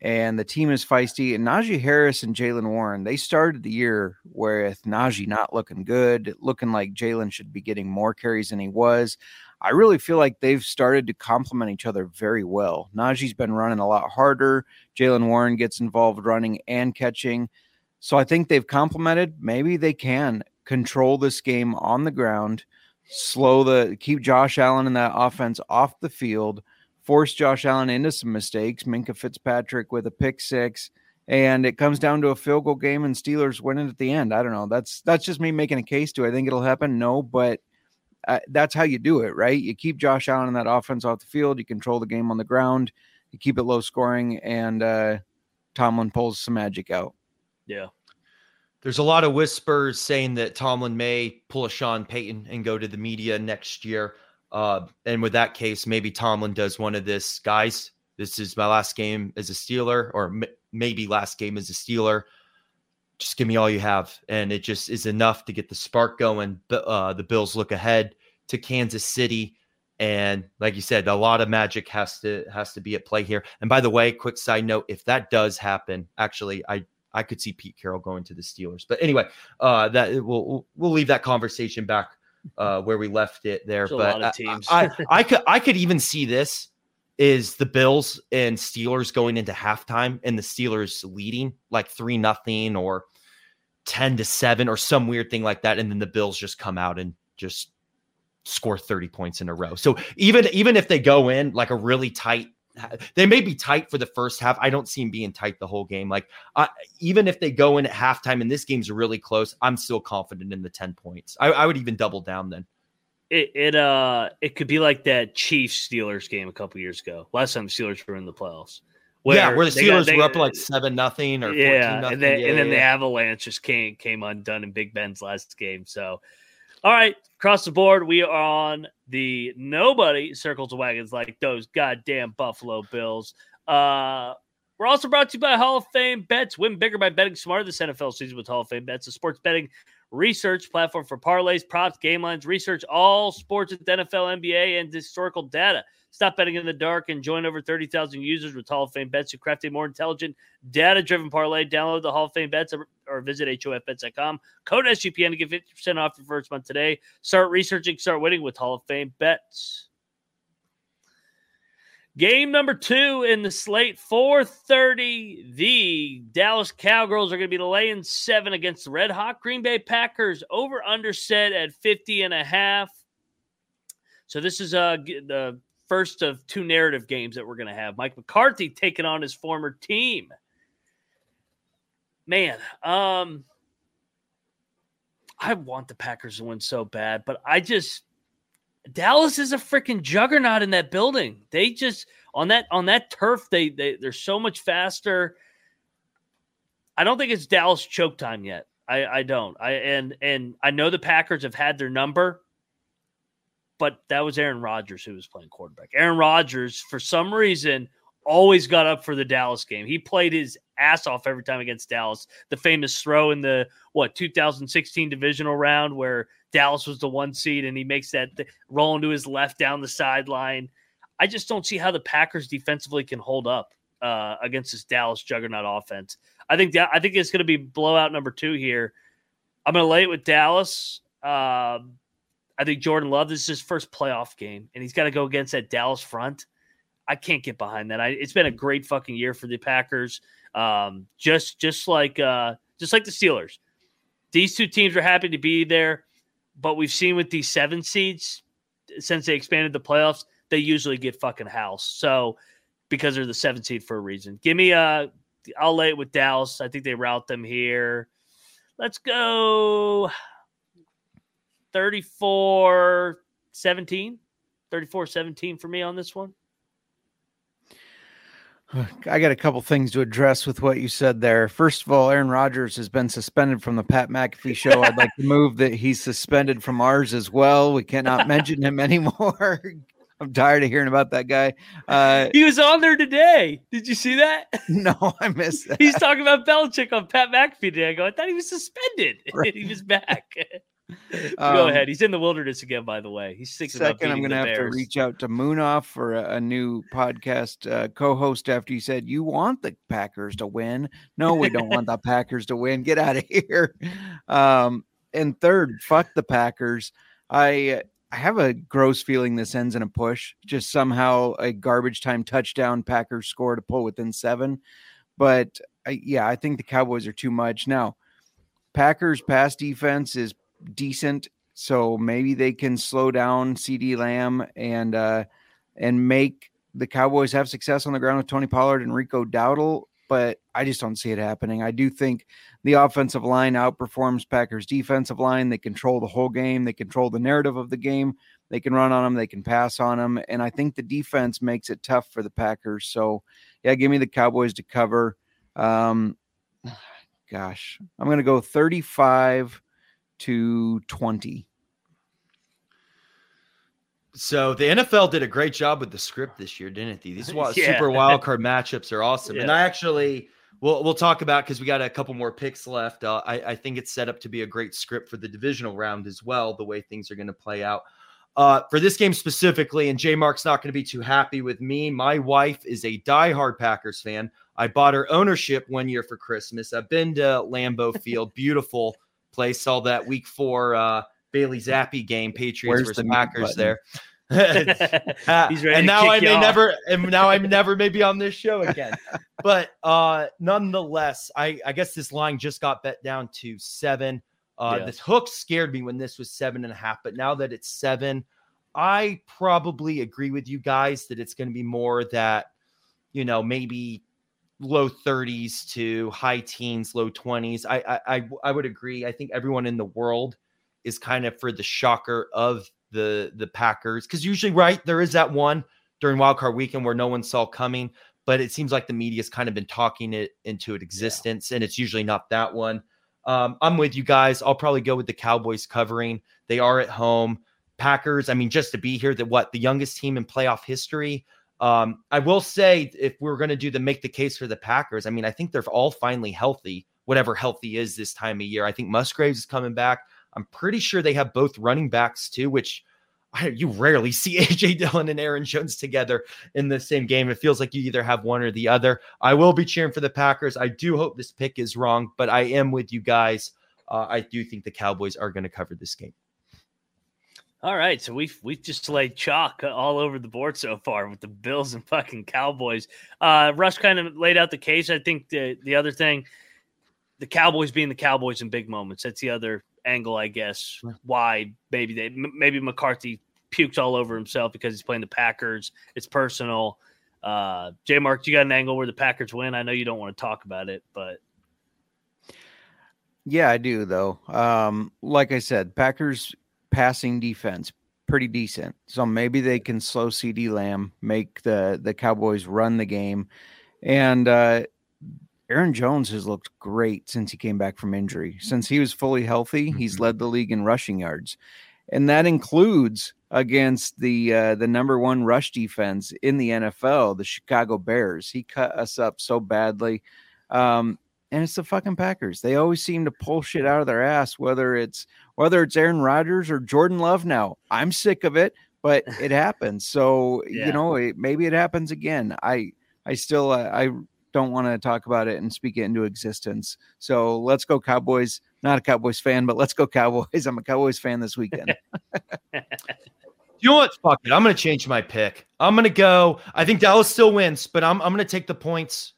and the team is feisty. And Najee Harris and Jaylen Warren, they started the year with Najee not looking good, looking like Jaylen should be getting more carries than he was. I really feel like they've started to complement each other very well. Najee's been running a lot harder. Jaylen Warren gets involved running and catching. So I think they've complemented. Maybe they can control this game on the ground, slow the keep Josh Allen and that offense off the field, force Josh Allen into some mistakes. Minkah Fitzpatrick with a pick six, and it comes down to a field goal game and Steelers winning at the end. I don't know. That's that's just me making a case. Do I think it'll happen? No, but uh, that's how you do it, right? You keep Josh Allen and that offense off the field. You control the game on the ground. You keep it low scoring, and uh, Tomlin pulls some magic out. Yeah. There's a lot of whispers saying that Tomlin may pull a Sean Payton and go to the media next year. Uh, and with that case, maybe Tomlin does one of this, guys. This is my last game as a Steeler, or m- maybe last game as a Steeler. Just give me all you have, and it just is enough to get the spark going. But uh, the Bills look ahead to Kansas City, and like you said, a lot of magic has to has to be at play here. And by the way, quick side note: if that does happen, actually, I I could see Pete Carroll going to the Steelers. But anyway, uh, that we'll we'll leave that conversation back uh, *laughs* where we left it there. There's but lot of I- teams. I, I, *laughs* I could I could even see this is the Bills and Steelers going into halftime and the Steelers leading like three nothing or ten to seven or some weird thing like that, and then the Bills just come out and just score 30 points in a row. So even even if they go in like a really tight *sighs* they may be tight for the first half. I don't see them being tight the whole game. Like uh, even if they go in at halftime and this game's really close, I'm still confident in the 10 points. I, I would even double down then. it, it uh it could be like that Chiefs Steelers game a couple years ago. Last time the Steelers were in the playoffs. yeah, where the they got- Steelers they- were up like seven nothing or 14 yeah, nothing. and then yeah, and then yeah, the. Avalanche just came came undone in Big Ben's last game. So, all right, across the board, we are on the nobody circles wagons like those goddamn Buffalo Bills. Uh, we're also brought to you by Hall of Fame Bets. Win bigger by betting smarter this NFL season with Hall of Fame Bets, a sports betting research platform for parlays, props, game lines, research all sports with NFL, NBA, and historical data. Stop betting in the dark and join over 30,000 users with Hall of Fame Bets who craft a more intelligent, data driven parlay. Download the Hall of Fame Bets or, or visit HOFBets.com. Code SGPN to get 50% off your first month today. Start researching, start winning with Hall of Fame Bets. Game number two in the slate, 4:30. The Dallas Cowgirls are going to be laying seven against the Red Hot Green Bay Packers. Over under set at 50 and a half. So this is uh the first of two narrative games that we're going to have. Mike McCarthy taking on his former team. Man, um I want the Packers to win so bad, but I just Dallas is a freaking juggernaut in that building. They just on that on that turf, they they they're so much faster. I don't think it's Dallas choke time yet. I I don't. I and and I know the Packers have had their number, but that was Aaron Rodgers who was playing quarterback. Aaron Rodgers, for some reason, always got up for the Dallas game. He played his ass off every time against Dallas. The famous throw in the what 2016 divisional round where Dallas was the one seed and he makes that th- roll into his left down the sideline. I just don't see how the Packers defensively can hold up uh, against this Dallas juggernaut offense. I think that I think it's going to be blowout number two here. I'm going to lay it with Dallas. Um, I think Jordan Love this is his first playoff game, and he's got to go against that Dallas front. I can't get behind that. I, it's been a great fucking year for the Packers. Um, just just like uh, just like the Steelers. These two teams are happy to be there, but we've seen with these seven seeds since they expanded the playoffs, they usually get fucking house. So because they're the seven seed for a reason. Give me uh I'll lay it with Dallas. I think they rout them here. Let's go 34 17. 34 17 for me on this one. I got a couple things to address with what you said there. First of all, Aaron Rodgers has been suspended from the Pat McAfee show. I'd like to move that he's suspended from ours as well. We cannot mention him *laughs* anymore. *laughs* I'm tired of hearing about that guy. Uh, He was on there today. Did you see that? *laughs* no, I missed that. He's talking about Belichick on Pat McAfee today. I go, I thought he was suspended. Right. he was back. *laughs* Um, go ahead. He's in the wilderness again, by the way. He's thinking about Second, I'm going to have Bears. to reach out to Munaf for a, a new podcast uh, co-host after you said you want the Packers to win. No, we don't want the *laughs* Packers to win. Get out of here. Um, and third, fuck the Packers. I I have a gross feeling this ends in a push. Just somehow a garbage time touchdown Packers score to pull within seven. But I, yeah, I think the Cowboys are too much now. Packers pass defense is decent, so maybe they can slow down CeeDee Lamb and uh, and make the Cowboys have success on the ground with Tony Pollard and Rico Dowdle. But I just don't see it happening. I do think the offensive line outperforms Packers defensive line. They control the whole game. They control the narrative of the game. They can run on them. They can pass on them. And I think the defense makes it tough for the Packers. So yeah, give me the Cowboys to cover. Um, *sighs* gosh, I'm going to go 35 to 20. So the NFL did a great job with the script this year, didn't it? These *laughs* Yeah. super wild card matchups are awesome, and I actually we'll we'll talk about because we got a couple more picks left. Uh, I I think it's set up to be a great script for the divisional round as well. The way things are going to play out. Uh, for this game specifically, and J Mark's not going to be too happy with me. My wife is a diehard Packers fan. I bought her ownership one year for Christmas. I've been to Lambeau Field, beautiful place. Saw that Week Four uh, Bailey Zappe game, Patriots Where's versus the Packers there. *laughs* Uh, He's ready and now I may off. never, and now I'm *laughs* never maybe on this show again. *laughs* but uh nonetheless, I I guess this line just got bet down to seven. Uh, Yeah. This hook scared me when this was seven and a half, but now that it's seven, I probably agree with you guys that it's going to be more that, you know, maybe low 30s to high teens, low 20s. I, I I I would agree. I think everyone in the world is kind of for the shocker of the the Packers because usually, right, there is that one during Wild Card Weekend where no one saw coming, but it seems like the media's kind of been talking it into existence, and it's usually not that one. Um, I'm with you guys. I'll probably go with the Cowboys covering. They are at home. Packers, I mean, just to be here, that what the youngest team in playoff history. Um, I will say, if we're going to do the make the case for the Packers, I mean, I think they're all finally healthy, whatever healthy is this time of year. I think Musgraves is coming back. I'm pretty sure they have both running backs too, which I, you rarely *laughs* see AJ Dillon and Aaron Jones together in the same game. It feels like you either have one or the other. I will be cheering for the Packers. I do hope this pick is wrong, but I am with you guys. Uh, I do think the Cowboys are going to cover this game. All right, so we've we've just laid chalk all over the board so far with the Bills and fucking Cowboys. Uh, Rush kind of laid out the case. I think the the other thing, the Cowboys being the Cowboys in big moments. That's the other angle, I guess. Why maybe they maybe McCarthy pukes all over himself because he's playing the Packers. It's personal. Uh, J Mark, you got an angle where the Packers win. I know you don't want to talk about it, but Yeah, I do though. Um, like I said, Packers passing defense pretty decent. So maybe they can slow CeeDee Lamb, make the the Cowboys run the game. And uh Aaron Jones has looked great since he came back from injury. Since he was fully healthy, he's Mhm. led the league in rushing yards. And that includes against the uh, the number one rush defense in the NFL, the Chicago Bears. He cut us up so badly. Um, and it's the fucking Packers. They always seem to pull shit out of their ass, whether it's whether it's Aaron Rodgers or Jordan Love. Now I'm sick of it, but *laughs* it happens. So Yeah. you know, it, maybe it happens again. I I still uh, I don't want to talk about it and speak it into existence. So let's go Cowboys. Not a Cowboys fan, but let's go Cowboys. *laughs* I'm a Cowboys fan this weekend. *laughs* You know what? Fuck it. I'm going to change my pick. I'm going to go. I think Dallas still wins, but I'm, I'm going to take the points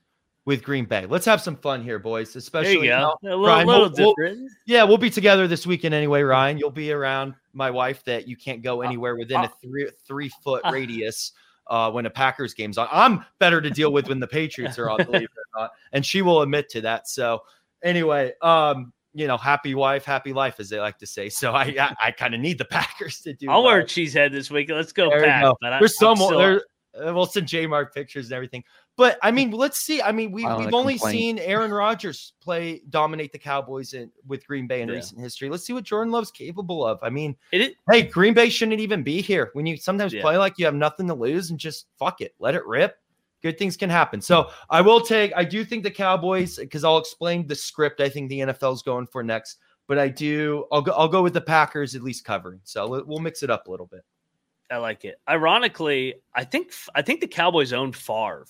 with Green Bay. Let's have some fun here, boys. Especially now- A little, Ryan, little we'll- we'll- different. Yeah, we'll be together this weekend anyway, Ryan. You'll be around my wife that you can't go anywhere within a three three foot uh, radius uh, when a Packers game's on. I'm better to deal with when the Patriots are on, *laughs* believe it or not, and she will admit to that. So anyway, um, you know, happy wife, happy life, as they like to say. So I I, I kind of need the *laughs* Packers to do. I'll wear well. a cheesehead this week. Let's go, There Pack. go. But I, There's I'm some still- there. uh, We'll send J Mark pictures and everything. But I mean, let's see. I mean, we, File a we've only complaint. seen Aaron Rodgers play dominate the Cowboys in, with Green Bay in Yeah. recent history. Let's see what Jordan Love's capable of. I mean, It is, hey, Green Bay shouldn't even be here. When you sometimes Yeah. play like you have nothing to lose and just fuck it, let it rip. Good things can happen. So I will take. I do think the Cowboys because I'll explain the script. I think the NFL is going for next, but I do. I'll go. I'll go with the Packers at least covering. So we'll- we'll mix it up a little bit. I like it. Ironically, I think I think the Cowboys own Favre.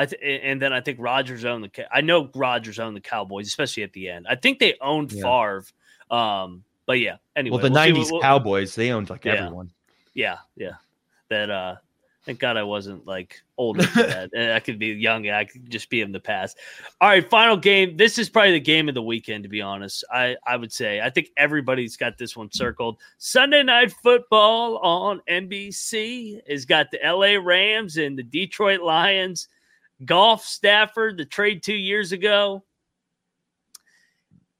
I th- and then I think Rodgers owned the. I know Rodgers owned the Cowboys, especially at the end. I think they owned Yeah. Favre. Um, but yeah. Anyway, well, the we'll '90s what- we'll- Cowboys they owned like Yeah. everyone. Yeah, yeah. That uh thank God I wasn't like older for that. *laughs* I could be young, I could just be in the past. All right, final game. This is probably the game of the weekend, to be honest. I, I would say. I think everybody's got this one circled. Sunday night football on NBC has got the LA Rams and the Detroit Lions. Goff Stafford, the trade two years ago.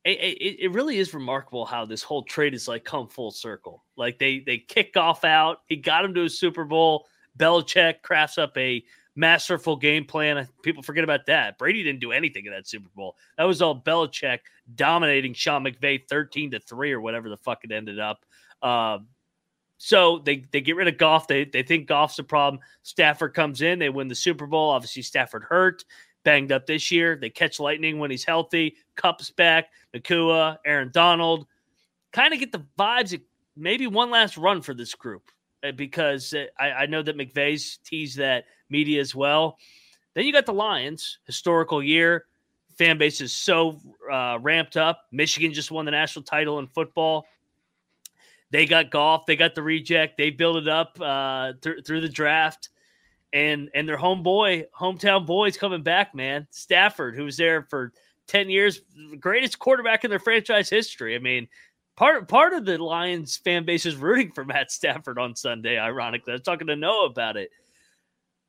It, it, it really is remarkable how this whole trade is like come full circle. Like they they kick off out. He got him to a Super Bowl. Belichick crafts up a masterful game plan. People forget about that. Brady didn't do anything in that Super Bowl. That was all Belichick dominating Sean McVay thirteen to three or whatever the fuck it ended up. Um, So they they get rid of Goff. They they think Goff's a problem. Stafford comes in. They win the Super Bowl. Obviously, Stafford hurt, banged up this year. They catch lightning when he's healthy. Kupp's back. Nacua, Aaron Donald. Kind of get the vibes. Maybe one last run for this group uh, because uh, I, I know that McVay's teased that media as well. Then you got the Lions, historical year. Fan base is so uh, ramped up. Michigan just won the national title in football. They got Goff. They got the reject. They built it up uh, th- through the draft, and and their homeboy, hometown boys coming back. Man, Stafford, who was there for ten years, greatest quarterback in their franchise history. I mean, part part of the Lions fan base is rooting for *laughs* Matt Stafford on Sunday. Ironically, I was talking to Noah about it.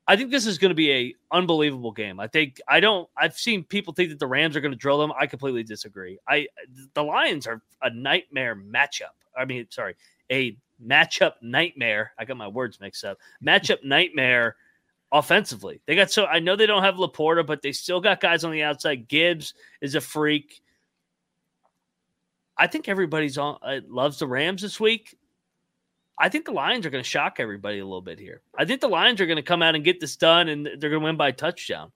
I think this is going to be a unbelievable game. I think I don't. I've seen people think that the Rams are going to drill them. I completely disagree. I the Lions are a nightmare matchup. I mean, sorry, a matchup nightmare. I got my words mixed up. Matchup *laughs* nightmare offensively. They got so I know they don't have LaPorta, but they still got guys on the outside. Gibbs is a freak. I think everybody's on uh, loves the Rams this week. I think the Lions are going to shock everybody a little bit here. I think the Lions are going to come out and get this done, and they're going to win by a touchdown.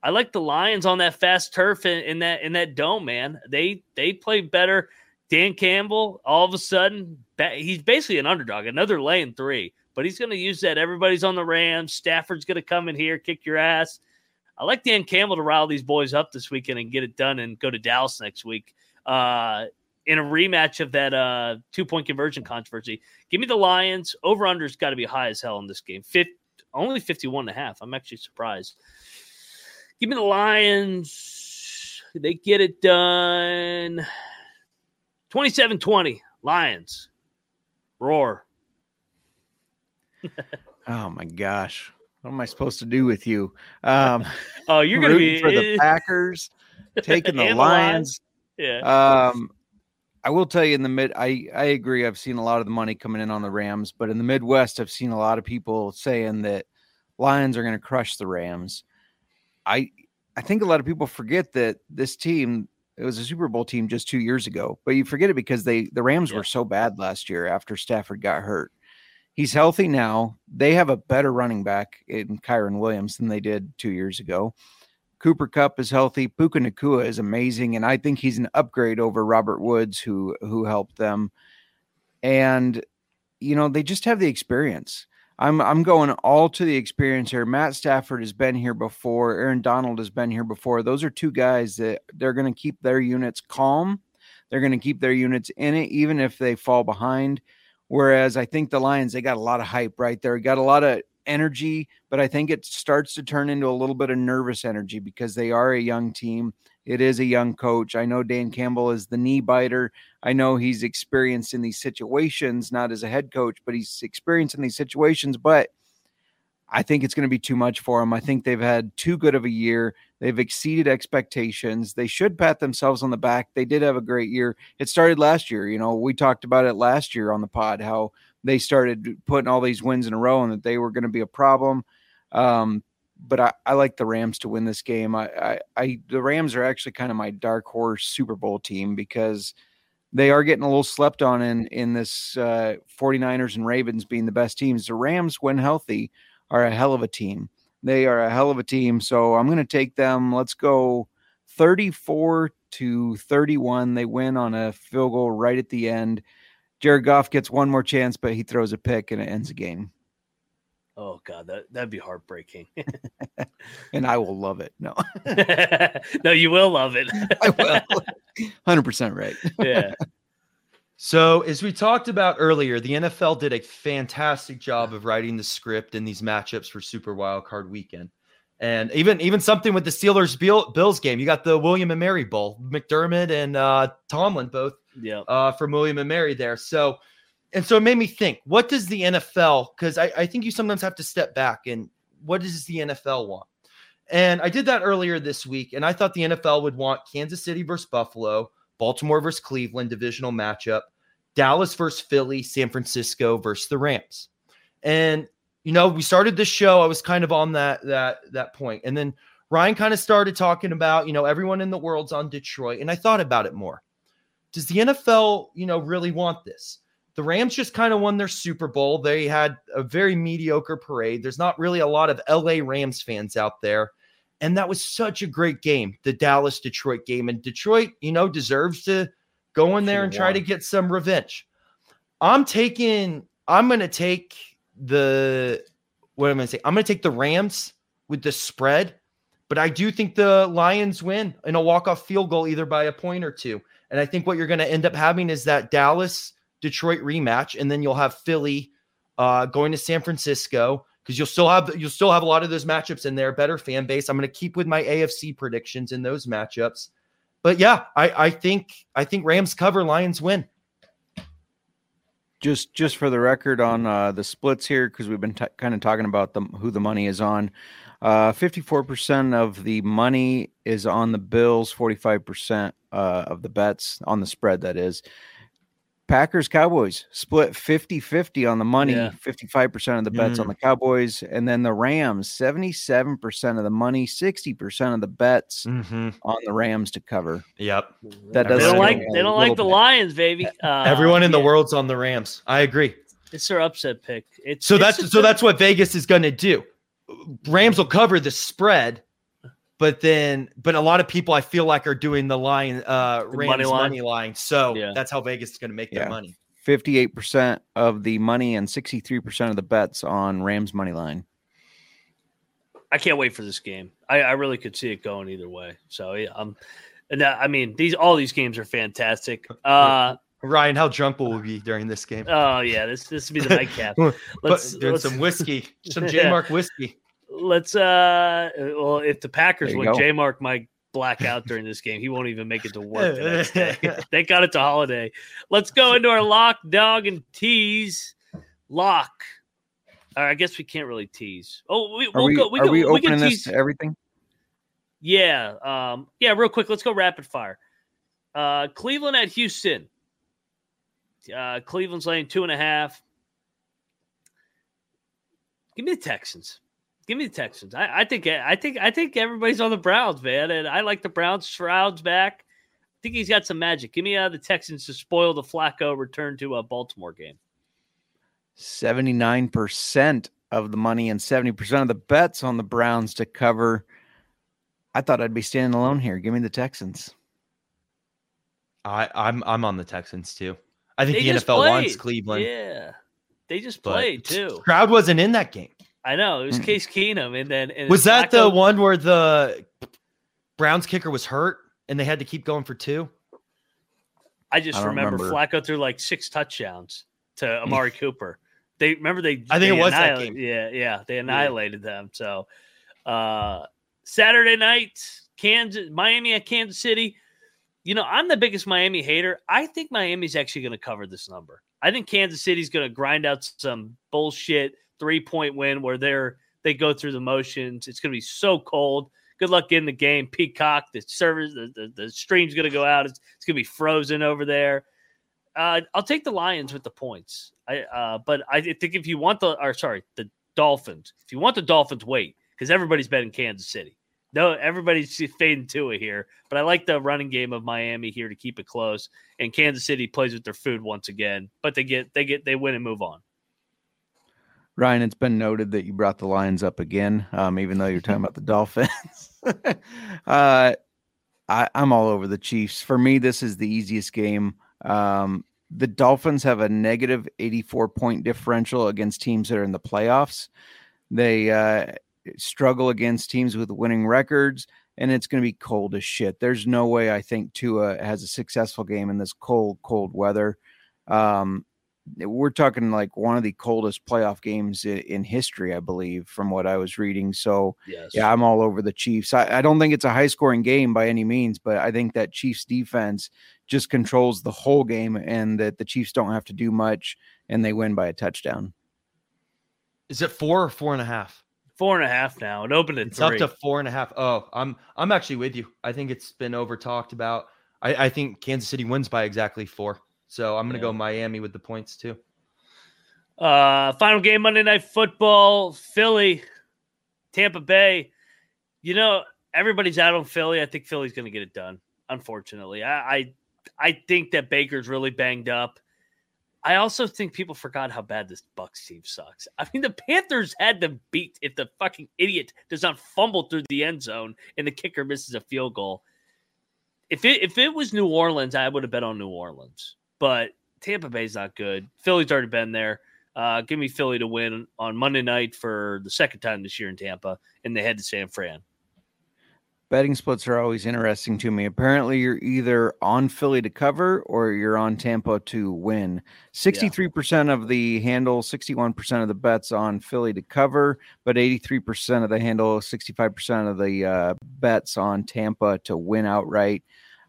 I like the Lions on that fast turf in, in that in that dome, man. They they play better. Dan Campbell, all of a sudden, he's basically an underdog, another lane three, but he's going to use that. Everybody's on the Rams. Stafford's going to come in here, kick your ass. I like Dan Campbell to rile these boys up this weekend and get it done and go to Dallas next week. Uh, in a rematch of that uh, two point conversion controversy. Give me the Lions. Over under's got to be high as hell in this game. Fit, only 51 and a half. I'm actually surprised. Give me the Lions. They get it done. 27 20. Lions. Roar. *laughs* oh my gosh. What am I supposed to do with you? Um, *laughs* oh, you're going to be for the *laughs* Packers, taking the Lions. Yeah. Um, I will tell you in the mid, I, I agree. I've seen a lot of the money coming in on the Rams, but in the Midwest, I've seen a lot of people saying that Lions are going to crush the Rams. I I think a lot of people forget that this team it was a Super Bowl team just two years ago, but you forget it because they the Rams yeah. were so bad last year after Stafford got hurt. He's healthy now. They have a better running back in Kyren Williams than they did two years ago. Cooper Kupp is healthy. Puka Nacua is amazing, and I think he's an upgrade over Robert Woods, who who helped them. And you know, they just have the experience. I'm I'm going all to the experience here. Matt Stafford has been here before. Aaron Donald has been here before. Those are two guys that they're going to keep their units calm. They're going to keep their units in it, even if they fall behind. Whereas I think the Lions, they got a lot of hype right there. Got a lot of energy, but I think it starts to turn into a little bit of nervous energy because they are a young team. It is a young coach. I know Dan Campbell is the knee biter. I know he's experienced in these situations, not as a head coach, but he's experienced in these situations. But I think it's going to be too much for him. I think they've had too good of a year. They've exceeded expectations. They should pat themselves on the back. They did have a great year. It started last year. You know, we talked about it last year on the pod how they started putting all these wins in a row and that they were going to be a problem. Um, but I, I like the Rams to win this game. I, I, I, the Rams are actually kind of my dark horse Super Bowl team because they are getting a little slept on in in this uh, 49ers and Ravens being the best teams. The Rams, when healthy, are a hell of a team. They are a hell of a team. So I'm going to take them. Let's go 34 to 31. They win on a field goal right at the end. Jared Goff gets one more chance, but he throws a pick and it ends the game. Oh God, that that'd be heartbreaking. *laughs* and I will love it. No, *laughs* no, you will love it. *laughs* I will. Hundred percent right. yeah. So, as we talked about earlier, the NFL did a fantastic job of writing the script in these matchups for Super Wildcard Weekend, and even even something with the Steelers Bills game. You got the William and Mary Bowl. McDermott and uh, Tomlin both yeah. uh, from William and Mary there. So, and so it made me think, what does the NFL, because I, I think you sometimes have to step back and what does the NFL want? And I did that earlier this week, and I thought the NFL would want Kansas City versus Buffalo, Baltimore versus Cleveland divisional matchup, Dallas versus Philly, San Francisco versus the Rams. And you know, we started this show. I was kind of on that that that point, and then Ryan kind of started talking about you know everyone in the world's on Detroit, and I thought about it more does the NFL, you know, really want this? The Rams just kind of won their Super Bowl. They had a very mediocre parade. There's not really a lot of LA Rams fans out there. And that was such a great game, the Dallas Detroit game. And Detroit, you know, deserves to go in there and try to get some revenge. I'm taking, I'm going to take the, what am I going to say? I'm going to take the Rams with the spread, but I do think the Lions win in a walk-off field goal, either by a point or two. And I think what you're going to end up having is that Dallas Detroit rematch, and then you'll have Philly uh, going to San Francisco because you'll still have you'll still have a lot of those matchups in there. Better fan base. I'm going to keep with my AFC predictions in those matchups. But yeah, I, I think I think Rams cover, Lions win. Just just for the record on uh, the splits here, because we've been t- kind of talking about the, who the money is on. Uh, 54% of the money is on the Bills, 45% uh, of the bets on the spread, that is. Packers Cowboys split 50 50 on the money, Yeah. 55% of the bets on Mm. the Cowboys. And then the Rams, 77% of the money, 60% of the bets Mm-hmm. on the Rams to cover. Yep. That They does don't like they don't like the bit- Lions, baby. Uh, Everyone in the world's on the Rams. I agree. It's their upset pick. It's So it's that's so a- that's what Vegas is going to do. Rams will cover the spread, but then but a lot of people I feel like are doing the line uh The Rams money money line? line. So Yeah. that's how Vegas is going to make Yeah. their money. 58% of the money and 63% of the bets on Rams money line. I can't wait for this game. I, I really could see it going either way. So yeah, um, and uh, I mean these all these games are fantastic. *laughs* Uh, Ryan, how drunk will we be during this game? oh yeah, this this would be the nightcap. *laughs* But Let's doing let's, some whiskey, some *laughs* Yeah. J Mark whiskey. Let's uh well if the Packers win. J Mark might black out during this game. He won't even make it to work the next day. *laughs* *laughs* Thank God it's a holiday. Let's go into our lock, dog, and tease. Lock. Uh, I guess we can't really tease. Oh, we, we'll we, go. We are can, we we opening this tease. to everything? Yeah. Um, yeah, real quick, let's go rapid fire. Uh, Cleveland at Houston. Uh, Cleveland's laying two and a half. Give me the Texans. Give me the Texans. I, I think I think I think everybody's on the Browns, man, and I like the Browns. Shroud's back. I think he's got some magic. Give me uh, the Texans to spoil the Flacco return to a Baltimore game. 79% of the money and 70% of the bets on the Browns to cover. I thought I'd be standing alone here. Give me the Texans. I, I'm I'm on the Texans too. I think They the just NFL wants. Cleveland. Yeah, they just but played too. Crowd wasn't in that game. I know it was Mm. Case Keenum, and then and Was that the Flacco- one where the Browns kicker was hurt and they had to keep going for two? I just I remember, remember. Flacco threw like six touchdowns to *laughs* Amari Cooper. They remember they. I think it they was that game. Yeah, yeah, they annihilated them. So uh Saturday night, Kansas, Miami at Kansas City. You know, I'm the biggest Miami hater. I think Miami's actually going to cover this number. I think Kansas City's going to grind out some bullshit three point win where they're they go through the motions. It's going to be so cold. Good luck getting the game. Peacock, the servers, the, the, the stream's going to go out. It's, it's going to be frozen over there. Uh, I'll take the Lions with the points. I uh, but I think if you want the or sorry the Dolphins, if you want the Dolphins, wait because everybody's betting Kansas City. No, everybody's *laughs* fading to it here. But I like the running game of Miami here to keep it close. And Kansas City plays with their food once again, but they get they get they win and move on. Ryan, it's been noted that you brought the Lions up again, um, even though you're talking about the Dolphins. *laughs* uh, I, I'm all over the Chiefs. For me, this is the easiest game. Um, the Dolphins have a negative 84 point differential against teams that are in the playoffs. They uh, struggle against teams with winning records, and it's going to be cold as shit. There's no way I think Tua has a successful game in this cold, cold weather. Um, we're talking like one of the coldest playoff games in, in history, I believe, from what I was reading. So, Yes. yeah, I'm all over the Chiefs. I, I don't think it's a high scoring game by any means, but I think that Chiefs defense just controls the whole game and that the Chiefs don't have to do much and they win by a touchdown. Is it four or four and a half? Four and a half now. It opened at It's three. up to four and a half. Oh, I'm I'm actually with you. I think it's been over talked about. I, I think Kansas City wins by exactly four. So I'm gonna Yeah. go Miami with the points too. Uh, final game Monday Night Football, Philly, Tampa Bay. You know, everybody's out on Philly. I think Philly's going to get it done. Unfortunately, I, I I think that Baker's really banged up. I also think people forgot how bad this Bucs team sucks. I mean, the Panthers had them beat if the fucking idiot does not fumble through the end zone and the kicker misses a field goal. If it if it was New Orleans, I would have bet on New Orleans. But Tampa Bay's not good. Philly's already been there. Uh, give me Philly to win on Monday night for the second time this year in Tampa, and they head to San Fran. Betting splits are always interesting to me. Apparently, you're either on Philly to cover or you're on Tampa to win. 63% of the handle, 61% of the bets on Philly to cover, but 83% of the handle, 65% of the uh, bets on Tampa to win outright.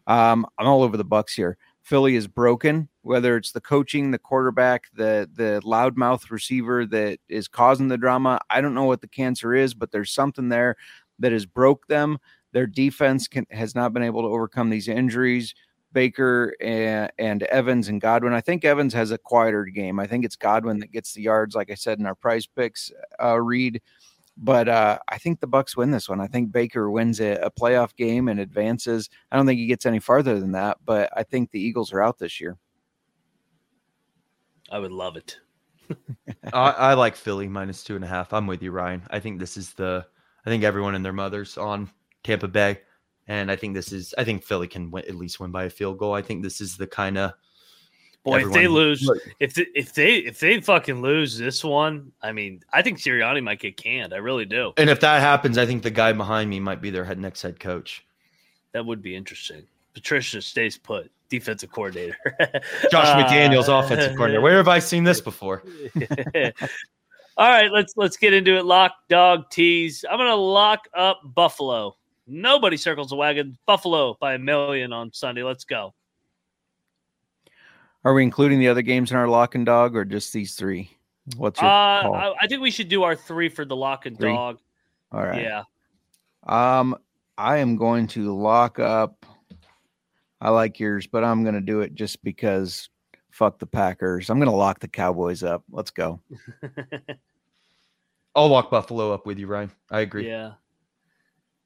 Um, I'm all over the Bucs here. Philly is broken, whether it's the coaching, the quarterback, the the loudmouth receiver that is causing the drama. I don't know what the cancer is, but there's something there that has broke them. Their defense can, has not been able to overcome these injuries. Baker and, and, Evans and Godwin. I think Evans has a quieter game. I think it's Godwin that gets the yards, like I said in our PrizePicks uh, read. But uh, I think the Bucs win this one. I think Baker wins a, a, playoff game and advances. I don't think he gets any farther than that, but I think the Eagles are out this year. I would love it. *laughs* I, I like Philly minus two and a half. I'm with you, Ryan. I think this is the. I think everyone and their mothers on Tampa Bay, and I think this is. I think Philly can win, at least win by a field goal. I think this is the kind of. Boy, if they lose, if they, if they if they fucking lose this one, I mean, I think Sirianni might get canned. I really do. And if that happens, I think the guy behind me might be their head next head coach. That would be interesting. Patricia stays put, defensive coordinator. Josh *laughs* McDaniels, uh, offensive coordinator. Where have I seen this before? *laughs* All right, let's let's get into it. Lock dog tease. I'm gonna lock up Buffalo. Nobody circles the wagon. Buffalo by a million on Sunday. Let's go. Are we including the other games in our lock and dog or just these three? What's your uh, call? I, I think we should do our three for the lock and three? dog. All right. Yeah. Um, I am going to lock up. I like yours, but I'm going to do it just because fuck the Packers. I'm going to lock the Cowboys up. Let's go. *laughs* I'll lock Buffalo up with you, Ryan. I agree. Yeah.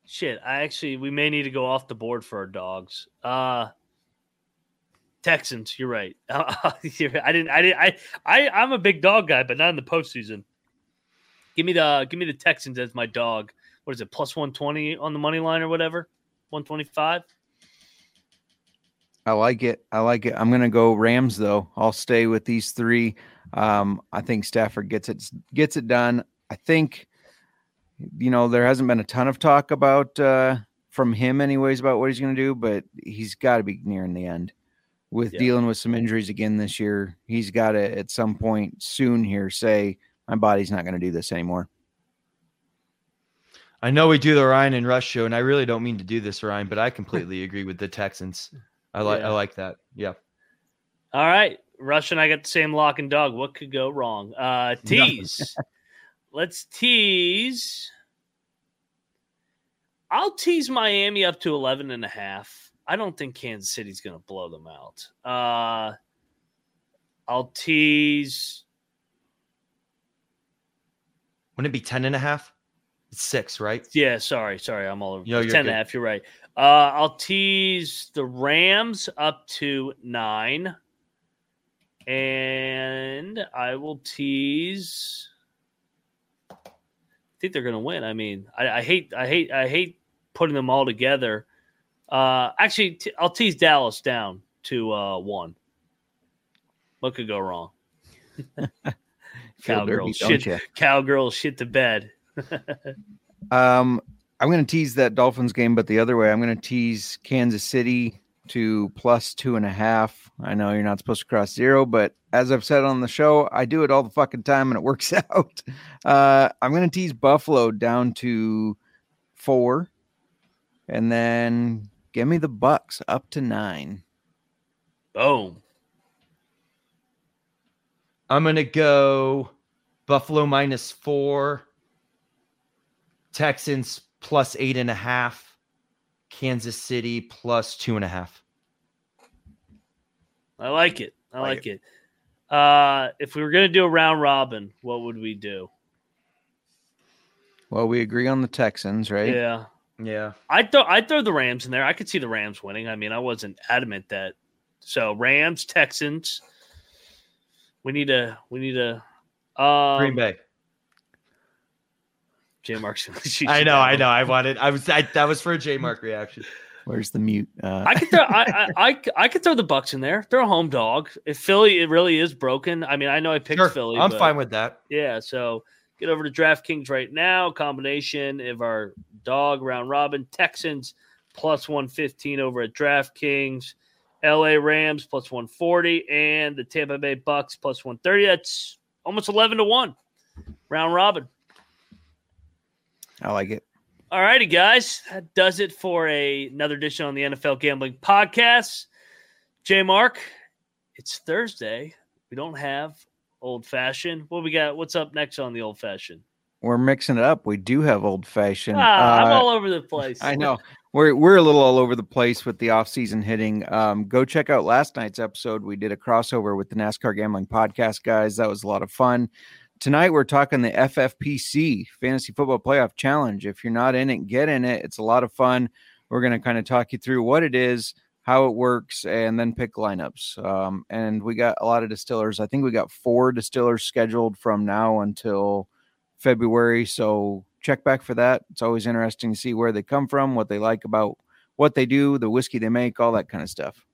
Shit, I actually we may need to go off the board for our dogs. Uh Texans, you're right. *laughs* I didn't I didn't I I I'm a big dog guy, but not in the postseason. Give me the give me the Texans as my dog. What is it, plus 120 on the money line or whatever? 125? I like it. I like it. I'm gonna go Rams though. I'll stay with these three. Um, I think Stafford gets it gets it done. I think you know, there hasn't been a ton of talk about uh, from him, anyways, about what he's to do, but he's got to be nearing the end with yeah. dealing with some injuries again this year. He's got to, at some point soon here, say, my body's not going to do this anymore. I know we do the Ryan and Rush show, and I really don't mean to do this, Ryan, but I completely agree with the Texans. I like yeah. I like that. Yeah. All right. Rush and I got the same lock and dog. What could go wrong? Uh *laughs* tease. Let's tease. I'll tease Miami up to 11 and a half. I don't think Kansas City's going to blow them out. Uh, I'll tease. Wouldn't it be 10 and a half? It's six, right? Yeah, sorry. Sorry. I'm all over. Yo, 10 good. and a half. You're right. Uh, I'll tease the Rams up to nine. And I will tease I think they're going to win. I mean, I, I, hate, I hate, I hate putting them all together. Uh, actually, t- I'll tease Dallas down to uh, one. What could go wrong? *laughs* Cowgirls, shit, cowgirls, shit to bed. *laughs* um, I'm going to tease that Dolphins game, but the other way, I'm going to tease Kansas City to plus two and a half. I know you're not supposed to cross zero, but as I've said on the show, I do it all the fucking time and it *laughs* works out. Uh, I'm going to tease Buffalo down to four and then give me the Bucs up to nine. Boom. I'm going to go Buffalo minus four, Texans plus eight and a half. Kansas City plus two and a half. I like it. I like, like it. it. Uh, if we were going to do a round robin, what would we do? Well, we agree on the Texans, right? Yeah. Yeah. I'd throw I'd throw the Rams in there. I could see the Rams winning. I mean, I wasn't adamant that. So Rams, Texans. We need a we need a um, Green Bay. J Mark's *laughs* I know. I know. I wanted. I was. I, that was for a J Mark reaction. Where's the mute? Uh, I could throw I, I, I I could throw the Bucs in there. They're a home dog. If Philly it really is broken. I mean, I know I picked Sure, Philly. I'm but- fine with that. Yeah, so get over to DraftKings right now. Combination of our dog round robin Texans plus 115 over at DraftKings, LA Rams plus 140, and the Tampa Bay Bucs plus 130. That's almost 11 to 1 round robin. I like it. All righty, guys. That does it for a, another edition on the NFL Gambling Podcast. J Mark, it's Thursday. We don't have old fashioned. What we got? What's up next on the old fashioned? We're mixing it up. We do have old fashioned. Ah, I'm Uh, all over the place. I know we're we're a little all over the place with the off-season hitting. Um, go check out last night's episode. We did a crossover with the NASCAR Gambling Podcast guys. That was a lot of fun. Tonight we're talking the FFPC Fantasy Football Playoff Challenge. If you're not in it, get in it. It's a lot of fun. We're going to kind of talk you through what it is, how it works, and then pick lineups. Um, and we got a lot of distillers. I think we got four distillers scheduled from now until February. So check back for that. It's always interesting to see where they come from, what they like about what they do, the whiskey they make, all that kind of stuff.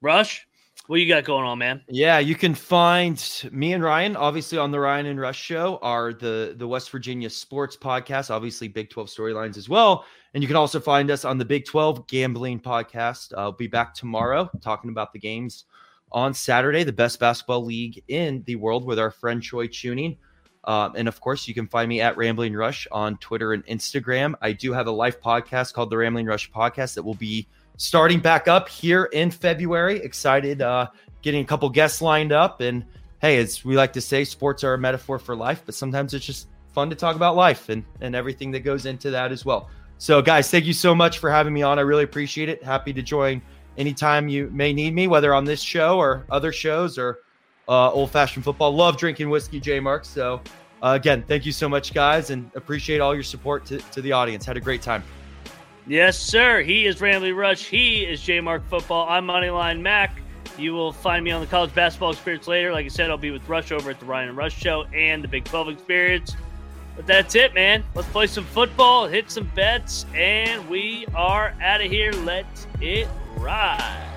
Rush, what you got going on, man? Yeah, you can find me and Ryan, obviously on the Ryan and Rush show, are the the West Virginia sports podcast, obviously Big 12 storylines as well. And you can also find us on the Big 12 gambling podcast. I'll be back tomorrow talking about the games on Saturday, the best basketball league in the world with our friend Troy Tuning. Um, and of course, you can find me at Rambling Rush on Twitter and Instagram. I do have a live podcast called the Rambling Rush Podcast that will be starting back up here in February. Excited, uh, getting a couple guests lined up. And hey, as we like to say, sports are a metaphor for life, but sometimes it's just fun to talk about life and, and everything that goes into that as well. So, guys, thank you so much for having me on. I really appreciate it. Happy to join anytime you may need me, whether on this show or other shows or uh, old fashioned football. Love drinking whiskey, J Mark. So, uh, again, thank you so much, guys, and appreciate all your support to, to the audience. Had a great time. Yes, sir. He is Rambling Rush. He is J Mark Football. I'm Moneyline Mac. You will find me on the college basketball experience later. Like I said, I'll be with Rush over at the Ryan and Rush show and the Big 12 experience. But that's it, man. Let's play some football, hit some bets, and we are out of here. Let it ride.